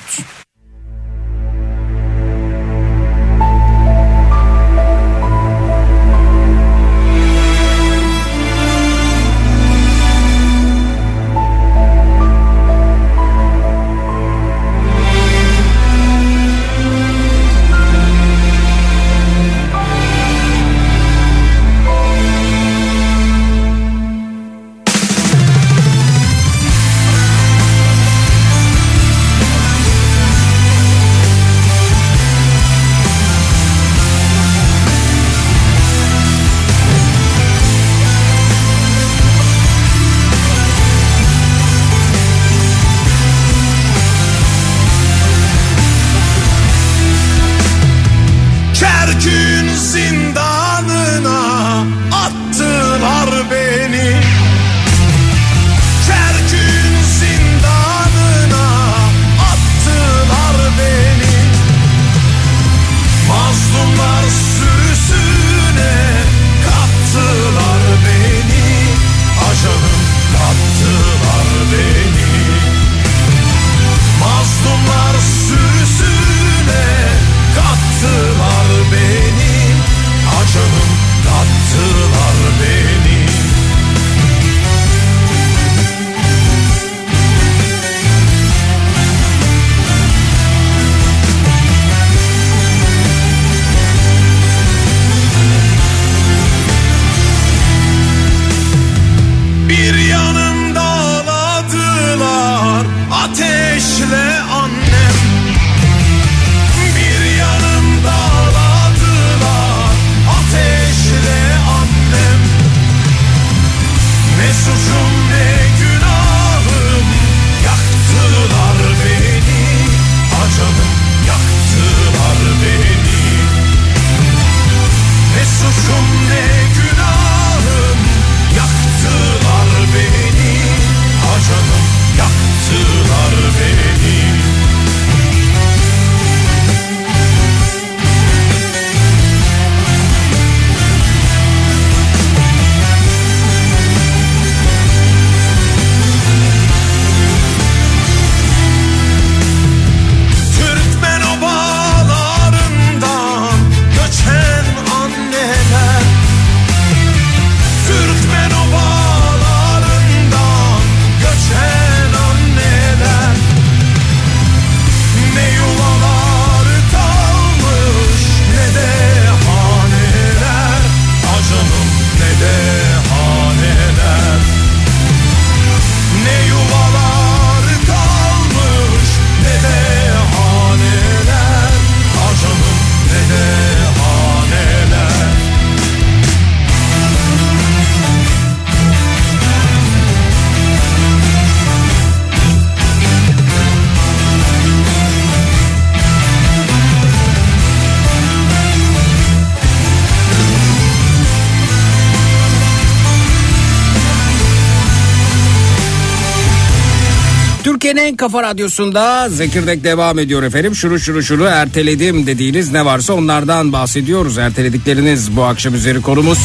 Türkiye'nin Kafa Radyosu'nda Zekirdek devam ediyor efendim. Şunu şunu şunu erteledim dediğiniz ne varsa onlardan bahsediyoruz. Erteledikleriniz bu akşam üzeri konumuz.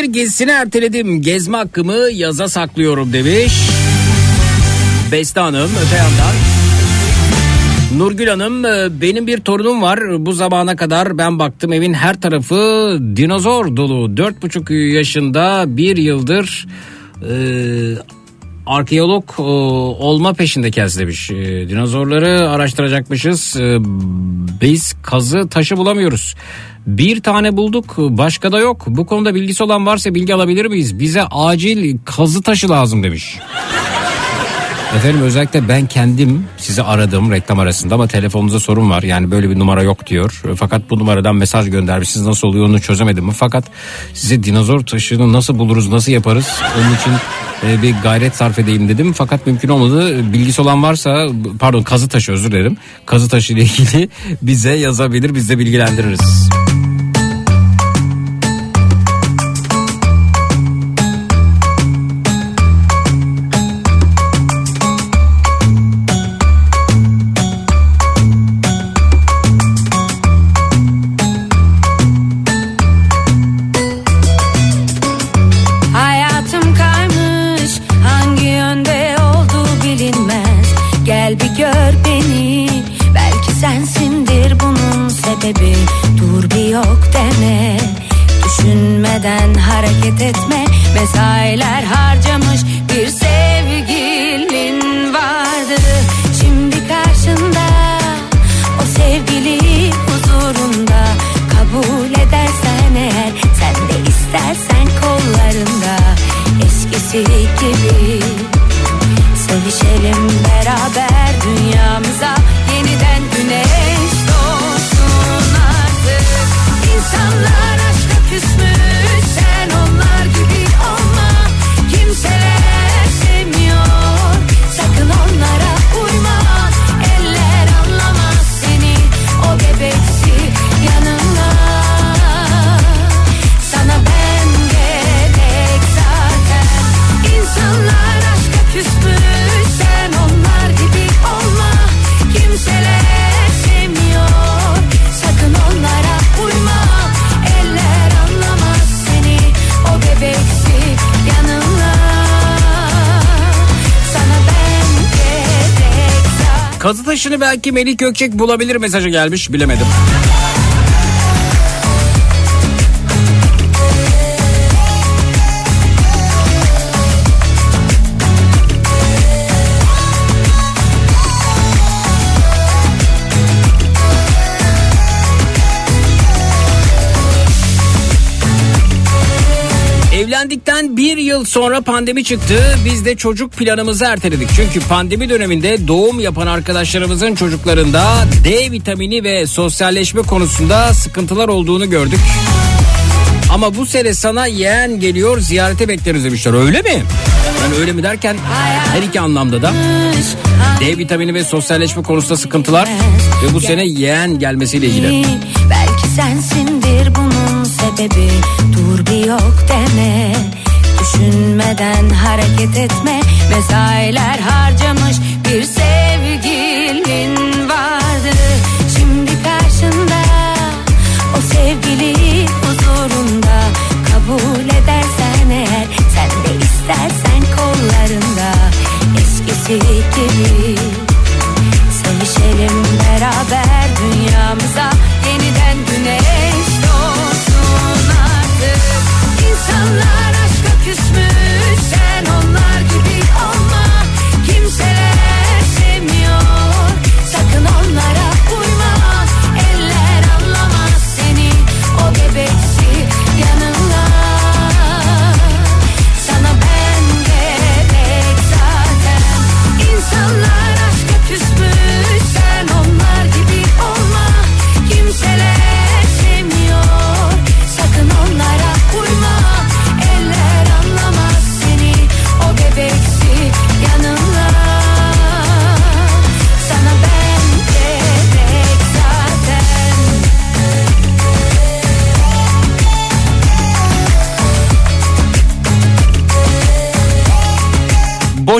Eskişehir gezisini erteledim. Gezme hakkımı yaza saklıyorum demiş. Beste Hanım öte yandan. Nurgül Hanım e, benim bir torunum var. Bu zamana kadar ben baktım evin her tarafı dinozor dolu. Dört buçuk yaşında bir yıldır e, arkeolog e, olma peşinde demiş. E, dinozorları araştıracakmışız. E, biz kazı taşı bulamıyoruz. Bir tane bulduk başka da yok. Bu konuda bilgisi olan varsa bilgi alabilir miyiz? Bize acil kazı taşı lazım demiş. Efendim özellikle ben kendim sizi aradım reklam arasında ama telefonunuzda sorun var. Yani böyle bir numara yok diyor. Fakat bu numaradan mesaj göndermişsiniz nasıl oluyor onu çözemedim mi? Fakat size dinozor taşını nasıl buluruz nasıl yaparız? Onun için e, bir gayret sarf edeyim dedim. Fakat mümkün olmadı. Bilgisi olan varsa pardon kazı taşı özür dilerim. Kazı taşı ile ilgili bize yazabilir biz de bilgilendiririz. Taşını belki Melih Gökçek bulabilir mesajı gelmiş bilemedim. Yıl sonra pandemi çıktı. Biz de çocuk planımızı erteledik. Çünkü pandemi döneminde doğum yapan arkadaşlarımızın çocuklarında D vitamini ve sosyalleşme konusunda sıkıntılar olduğunu gördük. Ama bu sene sana yeğen geliyor ziyarete bekleriz demişler. Öyle mi? Yani öyle mi derken her iki anlamda da D vitamini ve sosyalleşme konusunda sıkıntılar ve bu sene yeğen gelmesiyle ilgili. Belki sensindir bunun sebebi Dur bir yok deme Düşünmeden hareket etme. Mesailer harcamış bir sevgilin vardı. Şimdi karşında o sevgili huzurunda Kabul edersen eğer sen de istersen kollarında Eskisi gibi Sevişelim beraber dünyamıza doğsun artık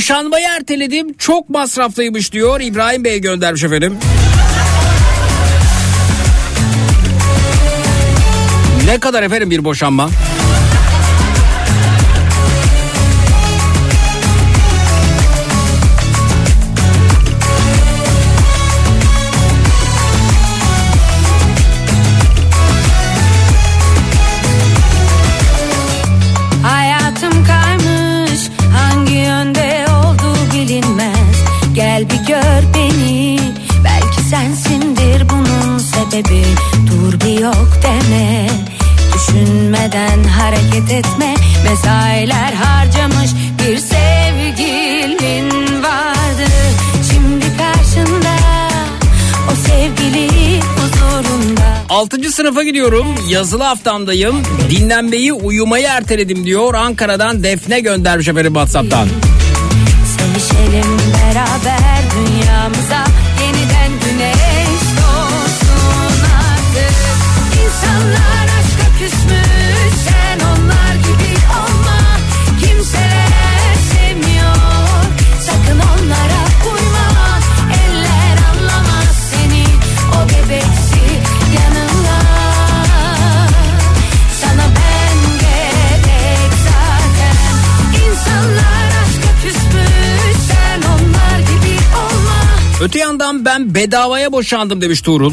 Boşanmayı erteledim çok masraflıymış diyor İbrahim Bey göndermiş efendim. Ne kadar efendim bir boşanma? Düşünmeden hareket etme Mesailer harcamış bir sevgilin vardı Şimdi karşında o sevgili huzurunda 6. sınıfa gidiyorum. Yazılı haftamdayım. Dinlenmeyi uyumayı erteledim diyor. Ankara'dan Defne göndermiş efendim Whatsapp'tan. Sevişelim beraber dünyamıza ben bedavaya boşandım demiş Tuğrul.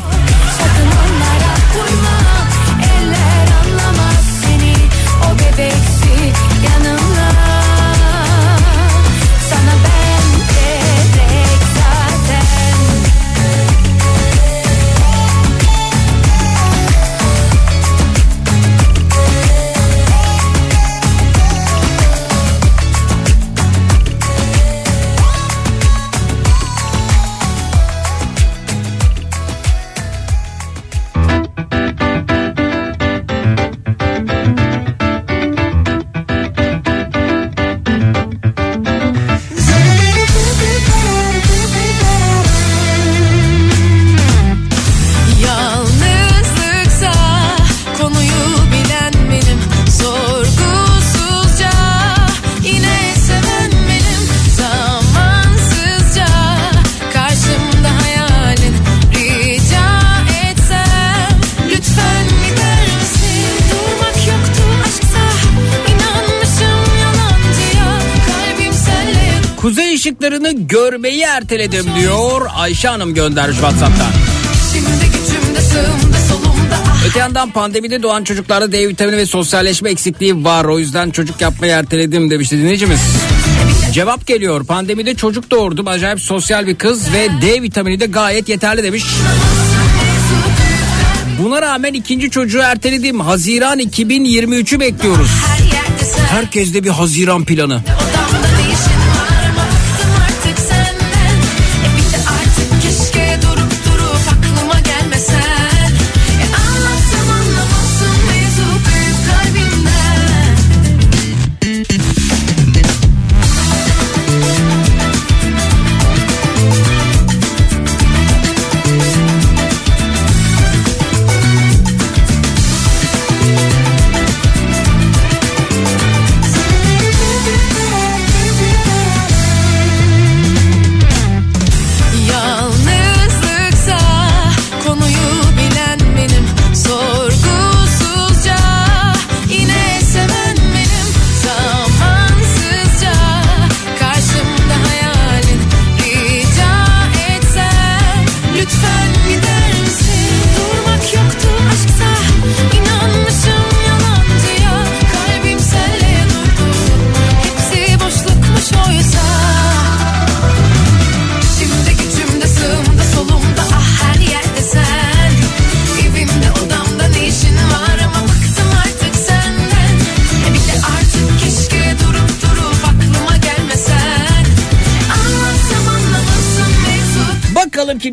Görmeyi erteledim diyor. Ayşe Hanım göndermiş Whatsapp'tan. Öte yandan pandemide doğan çocuklarda D vitamini ve sosyalleşme eksikliği var. O yüzden çocuk yapmayı erteledim demişti dinleyicimiz. Cevap geliyor. Pandemide çocuk doğurdum. Acayip sosyal bir kız ve D vitamini de gayet yeterli demiş. Buna rağmen ikinci çocuğu erteledim. Haziran 2023'ü bekliyoruz. Herkeste bir Haziran planı.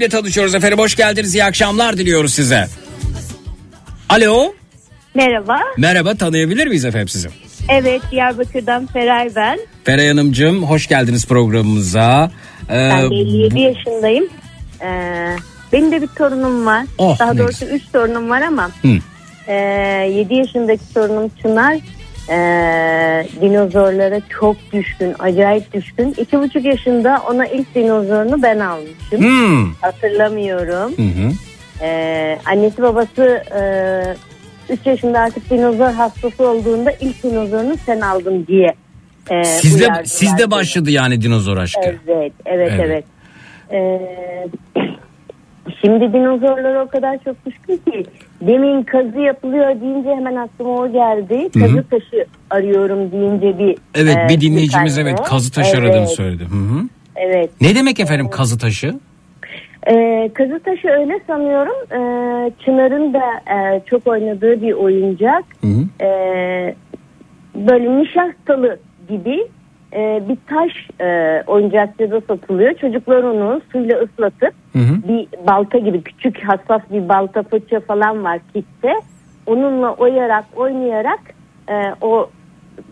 Kimle tanışıyoruz efendim. Hoş geldiniz. İyi akşamlar diliyoruz size. Alo. Merhaba. Merhaba tanıyabilir miyiz efendim sizi? Evet Diyarbakır'dan Feray ben. Feray Hanımcığım hoş geldiniz programımıza. Ee, Ben de 57 yaşındayım. Ee, benim de bir torunum var. Oh, Daha doğrusu 3 torunum var ama Hı. e, 7 yaşındaki torunum Çınar e, dinozorlara çok düşkün, acayip düşkün. İki buçuk yaşında ona ilk dinozorunu ben almışım. Hmm. Hatırlamıyorum. Hı hı. E, annesi babası 3 yaşında artık dinozor hastası olduğunda ilk dinozorunu sen aldın diye e, Sizde sizde başladı yani dinozor aşkı. Evet, evet, evet. Evet. Ee, şimdi dinozorlara o kadar çok düşkün ki demin kazı yapılıyor deyince hemen aklıma o geldi. Kazı taşı arıyorum deyince bir Evet e, bir dinleyicimiz evet kazı taşı Evet, aradığını söyledi. Hı hı. Evet. Ne demek efendim kazı taşı? Ee, kazı taşı öyle sanıyorum. Ee, Çınar'ın da e, çok oynadığı bir oyuncak. Hı hı. Ee, böyle nişastalı gibi e, bir taş e, oyuncakçıda satılıyor. Çocuklar onu suyla ıslatıp Hı hı. bir balta gibi küçük hassas bir balta fırça falan var kitte. Onunla oyarak oynayarak e, o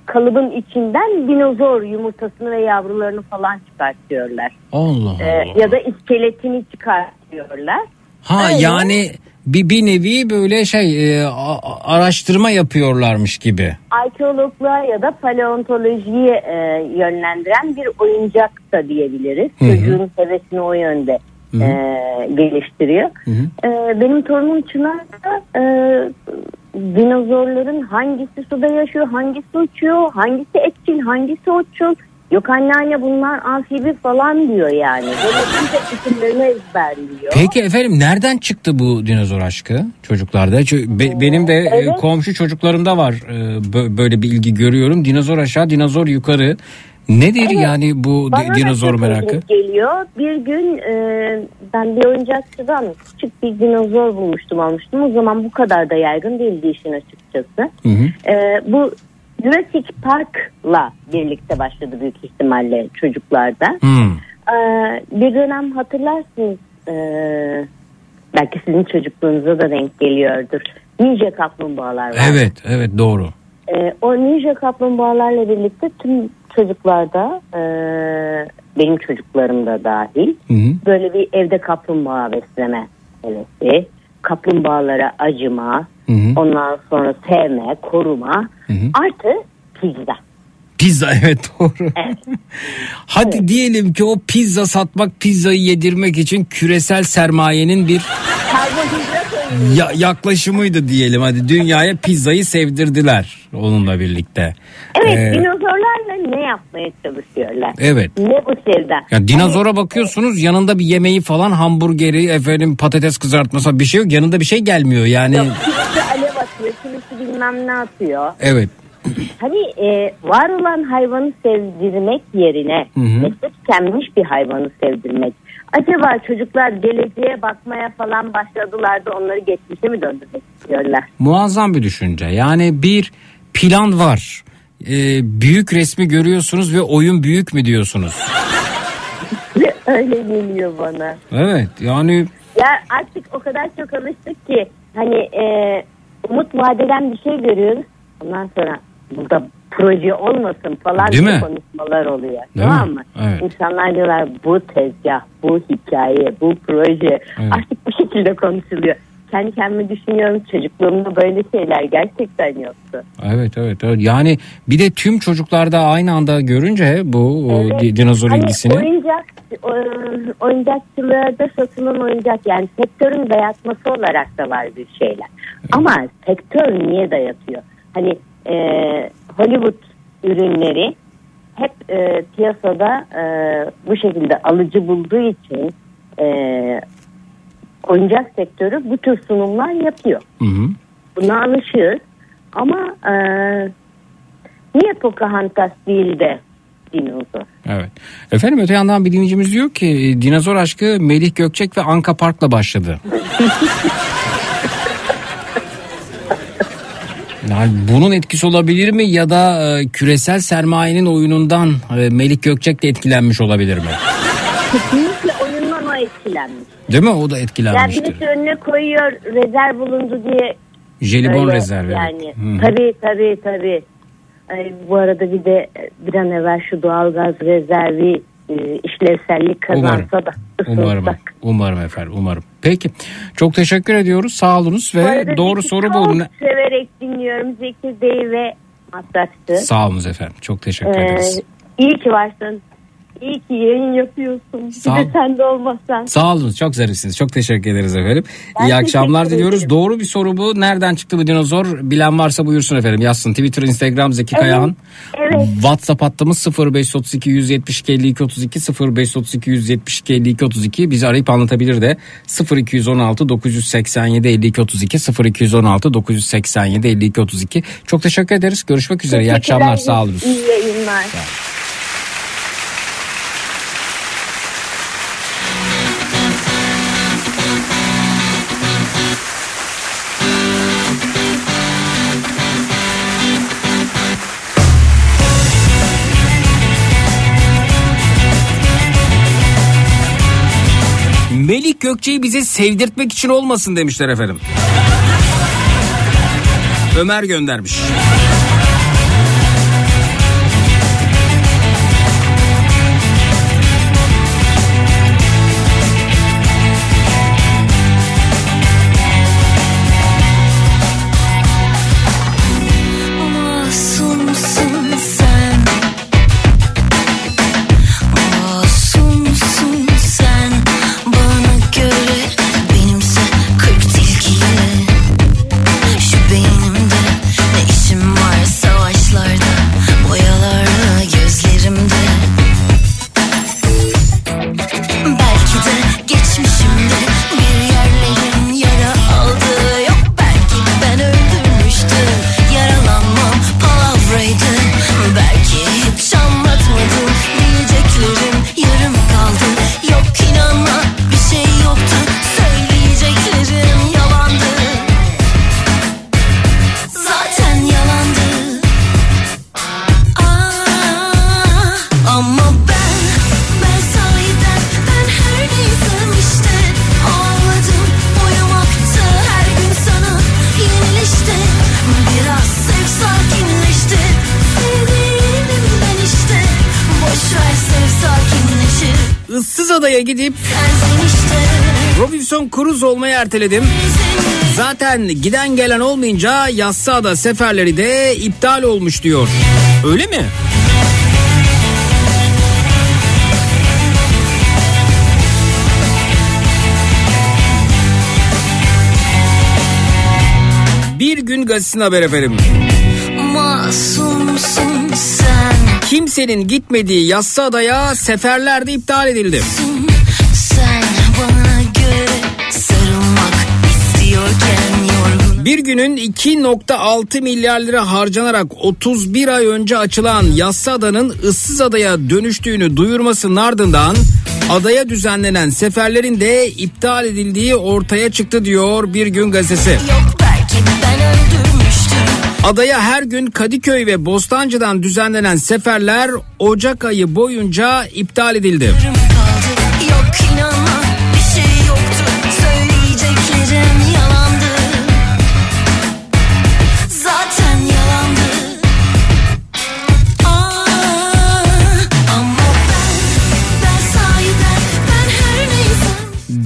kalıbın içinden dinozor yumurtasını ve yavrularını falan çıkartıyorlar. Allah Allah. E, ya da iskeletini çıkartıyorlar. Ha Öyle. yani bir, bir nevi böyle şey e, araştırma yapıyorlarmış gibi. arkeologluğa ya da paleontolojiye e, yönlendiren bir oyuncak da diyebiliriz. Hı hı. Çocuğun hevesini o yönde e, geliştiriyor. hı. E, benim torunum Çınar da e, dinozorların hangisi suda yaşıyor, hangisi uçuyor, hangisi etçil, hangisi otçul. Yok anneanne bunlar amfibi falan diyor yani. İsimlerini ezberliyor. Peki efendim nereden çıktı bu dinozor aşkı çocuklarda? Çö- be- benim de e, Evet. komşu çocuklarımda var e, bö- böyle bir ilgi görüyorum. Dinozor aşağı, dinozor yukarı. Nedir Evet. yani bu Bana dinozor merakı? geliyor. Bir gün e, ben bir oyuncakçıdan küçük bir dinozor bulmuştum almıştım. O zaman bu kadar da yaygın değildi işin açıkçası. Hı hı. E, bu Jurassic Park'la birlikte başladı büyük ihtimalle çocuklarda. Hmm. E, bir dönem hatırlarsınız e, belki sizin çocukluğunuza da denk geliyordur. Ninja kaplumbağalar var. Evet, evet doğru. Ee, o ninja kaplumbağalarla birlikte tüm çocuklarda e, benim çocuklarım da dahil Hı hı. böyle bir evde kaplumbağa besleme hevesi, kaplumbağalara acıma, Hı hı. ondan sonra sevme, koruma Hı hı. artı pizza. Pizza evet doğru. Evet. Hadi diyelim ki o pizza satmak, pizzayı yedirmek için küresel sermayenin bir ya- yaklaşımıydı diyelim. Hadi dünyaya pizzayı sevdirdiler onunla birlikte. Evet Ee, dinozorlarla ne yapmaya çalışıyorlar? Evet. Ne bu sevda? Ya dinozora bakıyorsunuz yanında bir yemeği falan hamburgeri efendim patates kızartması bir şey yok yanında bir şey gelmiyor yani. Kimisi alev atıyor, kimisi bilmem ne atıyor. Evet. Hani e, var olan hayvanı sevdirmek yerine nesli tükenmiş bir hayvanı sevdirmek. Acaba çocuklar geleceğe bakmaya falan başladılar da onları geçmişe mi döndürmek istiyorlar? Muazzam bir düşünce yani bir plan var. Ee, büyük resmi görüyorsunuz ve oyun büyük mü diyorsunuz? Öyle geliyor bana. Evet yani Ya artık o kadar çok alıştık ki hani e, umut vadeden bir şey görüyoruz. Ondan sonra burada proje olmasın falan Değil mi? konuşmalar oluyor. Değil tamam mi? mı? Evet. İnsanlar diyorlar bu tezgah, bu hikaye, bu proje Evet. artık bu şekilde konuşuluyor. Kendi kendime düşünüyorum çocukluğumda böyle şeyler gerçekten yoktu. evet evet evet yani bir de tüm çocuklarda aynı anda görünce bu o Evet. di- dinozor Hani ilgisini oyuncak, o- oyuncakçılarda satılan oyuncak yani sektörün dayatması olarak da var bir şeyler. Ama sektör niye dayatıyor? Hani e, Hollywood ürünleri hep e, piyasada e, bu şekilde alıcı bulduğu için e, oyuncak sektörü bu tür sunumlar yapıyor. Hı hı. Buna alışığız ama e, niye Pocahontas değil de dinozor? Evet. Efendim öte yandan bir dinleyicimiz diyor ki dinozor aşkı Melih Gökçek ve Anka Park'la başladı. Yani bunun etkisi olabilir mi ya da e, küresel sermayenin oyunundan e, Melih Gökçek de etkilenmiş olabilir mi? Kesinlikle oyundan o etkilenmiş. Değil mi? O da Ya etkilenmiştir. birisi önüne koyuyor rezerv bulundu diye. Jelibon öyle rezervi. Yani Hı tabii tabii tabii. Ay, bu arada bir de bir an evvel şu doğalgaz rezervi e, işlevsellik Umarım. kazansa da Umarım. Umarım efendim. Umarım. Peki. Çok teşekkür ediyoruz. Sağ olunuz Bu ve doğru Zeki soru çok bu. Ne- severek dinliyorum Zekirdeği ve Matraks'ı. Sağ olun efendim. Çok teşekkür Ee, ederiz. iyi ki varsın. İyi ki yayın yapıyorsun. Sağ Bir de sen de olmazsan. Sağ olun. Çok zarifsiniz. Çok teşekkür ederiz efendim. Ben İyi akşamlar diliyoruz. ederim. Doğru bir soru bu. Nereden çıktı bu dinozor? Bilen varsa buyursun efendim. Yazsın. Twitter, Instagram Zeki Kayağan. Evet. WhatsApp hattımız 0532 172 52 32 0532 172 52 32 bizi arayıp anlatabilir de 0216 987 52 32 0216 987 52 32 çok teşekkür ederiz. Görüşmek üzere. İyi akşamlar. Sağ olun. İyi yayınlar. Melik Gökçe'yi bize sevdirtmek için olmasın demişler efendim. Ömer göndermiş. Adaya gidip Robinson Crusoe olmayı erteledim. Zaten giden gelen olmayınca Yassıada seferleri de iptal olmuş diyor. Öyle mi? Bir gün gazetesine haber efendim. Masumsun Kimsenin gitmediği Yassıada'ya seferler de iptal edildi. Bir günün 2.6 milyar lira harcanarak 31 ay önce açılan Yassıada'nın ıssız adaya dönüştüğünü duyurmasının ardından adaya düzenlenen seferlerin de iptal edildiği ortaya çıktı diyor Bir Gün Gazetesi. Yok Adaya her gün Kadıköy ve Bostancı'dan düzenlenen seferler Ocak ayı boyunca iptal edildi. Yarım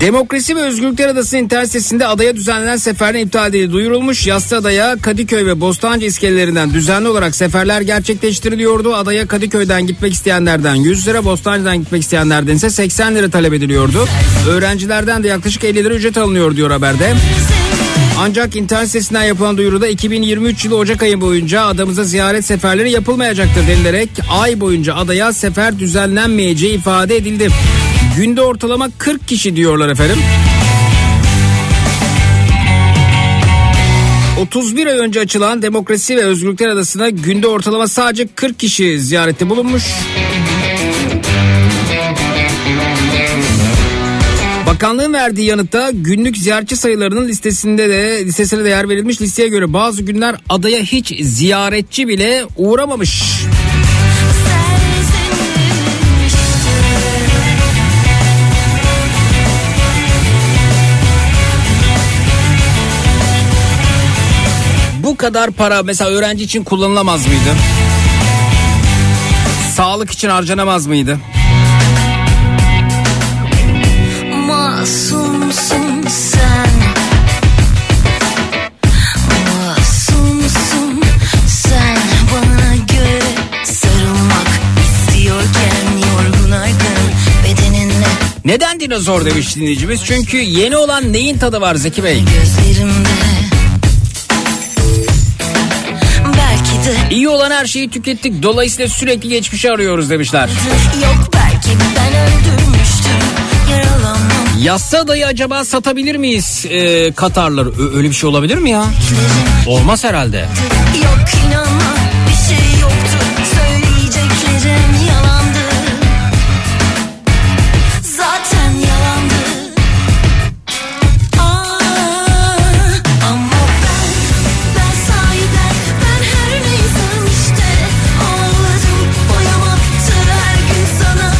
Demokrasi ve Özgürlükler Adası internet sitesinde adaya düzenlenen seferlerin iptal edildiği duyurulmuş. Yassıada'ya Kadıköy ve Bostancı iskelelerinden düzenli olarak seferler gerçekleştiriliyordu. Adaya Kadıköy'den gitmek isteyenlerden 100 lira, Bostancı'dan gitmek isteyenlerden ise 80 lira talep ediliyordu. Öğrencilerden de yaklaşık 50 lira ücret alınıyor diyor haberde. Ancak internet sitesinden yapılan duyuruda 2023 yılı Ocak ayı boyunca adamıza ziyaret seferleri yapılmayacaktır denilerek ay boyunca adaya sefer düzenlenmeyeceği ifade edildi. Günde ortalama 40 kişi diyorlar efendim. 31 ay önce açılan Demokrasi ve Özgürlükler Adası'na günde ortalama sadece 40 kişi ziyarette bulunmuş. Bakanlığın verdiği yanıtta günlük ziyaretçi sayılarının listesinde de listesine de yer verilmiş. Listeye göre bazı günler adaya hiç ziyaretçi bile uğramamış. bu kadar para mesela öğrenci için kullanılamaz mıydı? Sağlık için harcanamaz mıydı? Masumsun sen. Masumsun sen. Bana göre sarılmak istiyorken yorgun bedeninle. Neden dinozor demiş dinleyicimiz? Çünkü yeni olan neyin tadı var Zeki Bey? Gözlerimde İyi olan her şeyi tükettik. Dolayısıyla sürekli geçmişi arıyoruz demişler. yok belki ben öldürmüştüm Yaralanmam Yassa dayı acaba satabilir miyiz e, Katarlar? Ö- öyle bir şey olabilir mi ya? Olmaz herhalde. Yok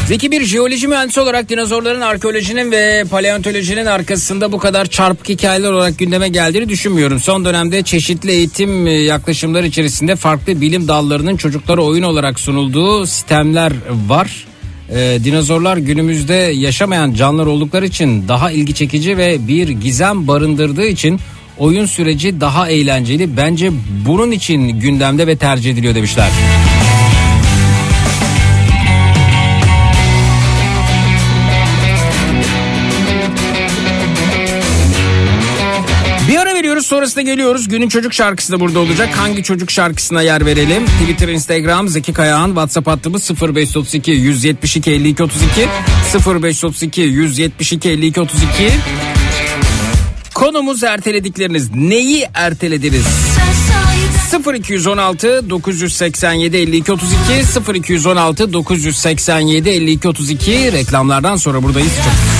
Zeki bir jeoloji mühendisi olarak dinozorların arkeolojinin ve paleontolojinin arkasında bu kadar çarpık hikayeler olarak gündeme geldiğini düşünmüyorum. Son dönemde çeşitli eğitim e, yaklaşımları içerisinde farklı bilim dallarının çocuklara oyun olarak sunulduğu sistemler var. Ee, dinozorlar günümüzde yaşamayan canlılar oldukları için daha ilgi çekici ve bir gizem barındırdığı için oyun süreci daha eğlenceli. Bence bunun için gündemde ve tercih ediliyor demişler. Sonrasında geliyoruz. Günün çocuk şarkısı da burada olacak. Hangi çocuk şarkısına yer verelim? Twitter, Instagram, Zeki Kayağan, WhatsApp hattımız 0532 172 52 32 0532 172 52 32 Konumuz erteledikleriniz. Neyi ertelediniz? Sen sahiden 0216 987 52 32 0216 987 52 32 reklamlardan sonra buradayız. Çok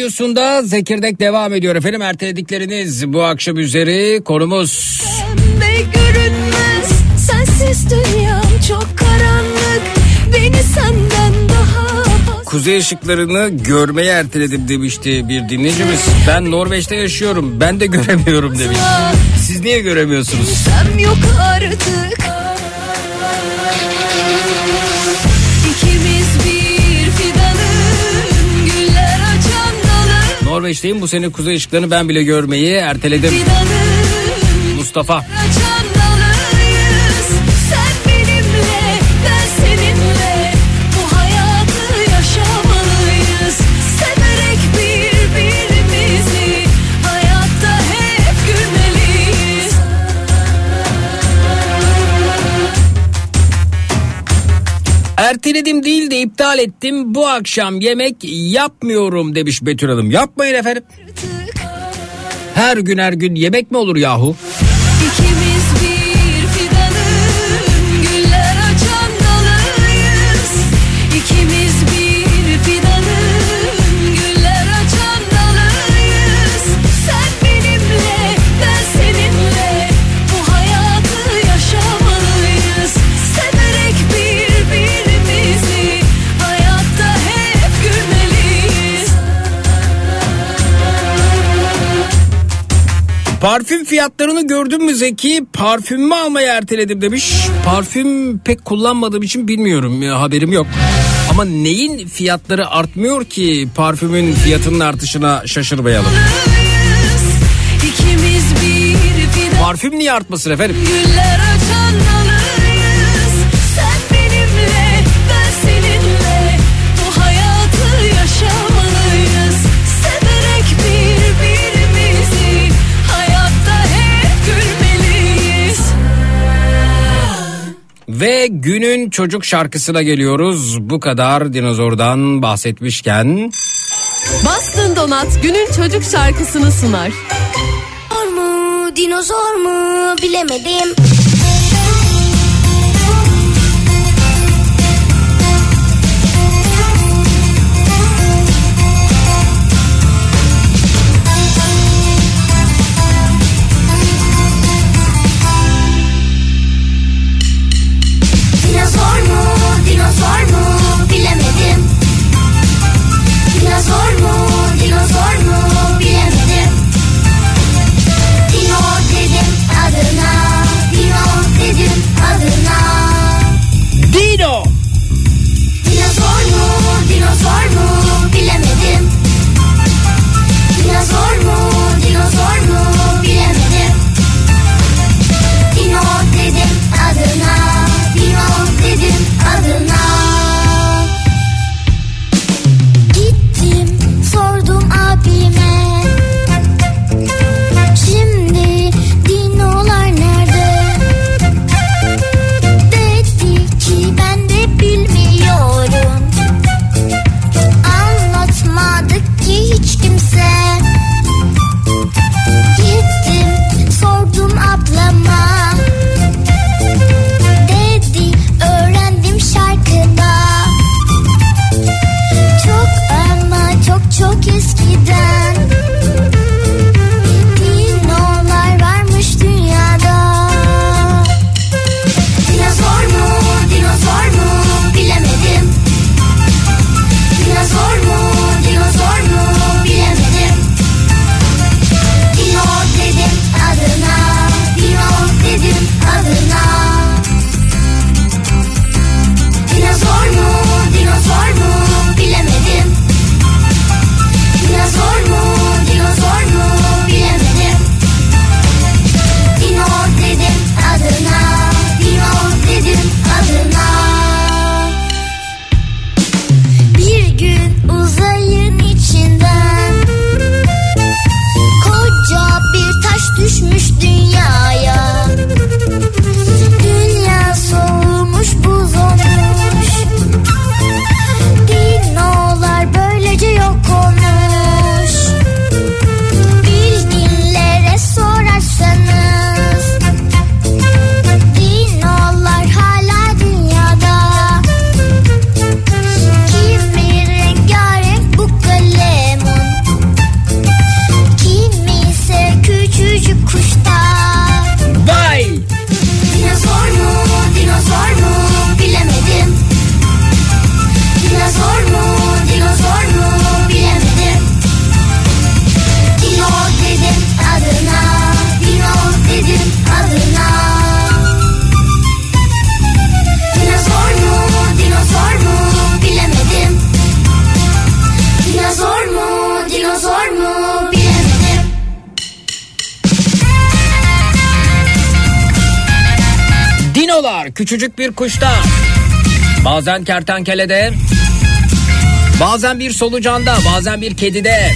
radyosunda Zekirdek devam ediyor efendim. Erteledikleriniz bu akşam üzeri konumuz. Pembe görünmez sensiz dünyam çok karanlık Beni senden daha Kuzey ışıklarını görmeyi erteledim demişti bir dinleyicimiz. Ben Norveç'te yaşıyorum. Ben de göremiyorum demiş. Siz niye göremiyorsunuz? Kimsem yok artık Norveç'teyim bu sene kuzey ışıklarını ben bile görmeyi erteledim. Mustafa. Erteledim değil de iptal ettim. Bu akşam yemek yapmıyorum demiş Betül Hanım. Yapmayın efendim. Her gün her gün yemek mi olur yahu? Parfüm fiyatlarını gördün mü Zeki? Parfümümü almayı erteledim demiş. Parfüm pek kullanmadığım için bilmiyorum. Ya, haberim yok. Ama neyin fiyatları artmıyor ki parfümün fiyatının artışına şaşırmayalım. Parfüm niye artmasın efendim? Güller Ve günün çocuk şarkısına geliyoruz. Bu kadar dinozordan bahsetmişken Bastın Donat günün çocuk şarkısını sunar. Dinozor mu dinozor mu bilemedim dinozor mu? Bilemedim. Dinozor mu bir kuşta. Bazen kertenkelede. Bazen bir solucanda, bazen bir kedide.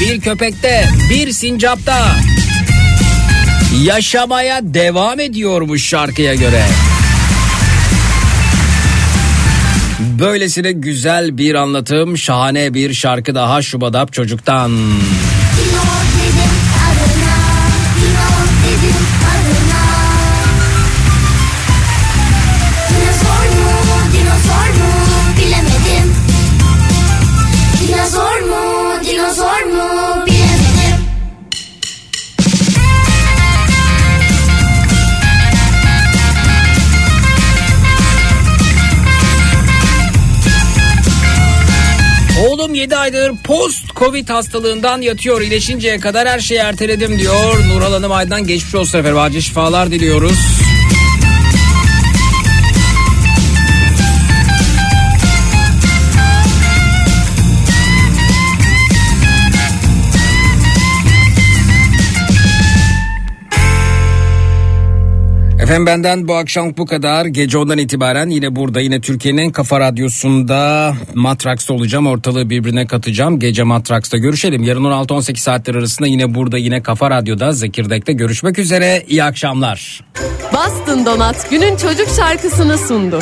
Bir köpekte, bir sincapta. Yaşamaya devam ediyormuş şarkıya göre. Böylesine güzel bir anlatım, şahane bir şarkı daha Şubadap Çocuk'tan. Dinozor aydır post covid hastalığından yatıyor. İyileşinceye kadar her şeyi erteledim diyor. Nurhal Hanım Aydan geçmiş olsun efendim. Acil şifalar diliyoruz. Efendim benden bu akşam bu kadar. Gece ondan itibaren yine burada yine Türkiye'nin en kafa radyosunda Matraks'ta olacağım. Ortalığı birbirine katacağım. Gece Matraks'ta görüşelim. Yarın 16-18 saatler arasında yine burada yine Kafa Radyo'da Zekirdek'te görüşmek üzere. İyi akşamlar. Bastın Donat günün çocuk şarkısını sundu.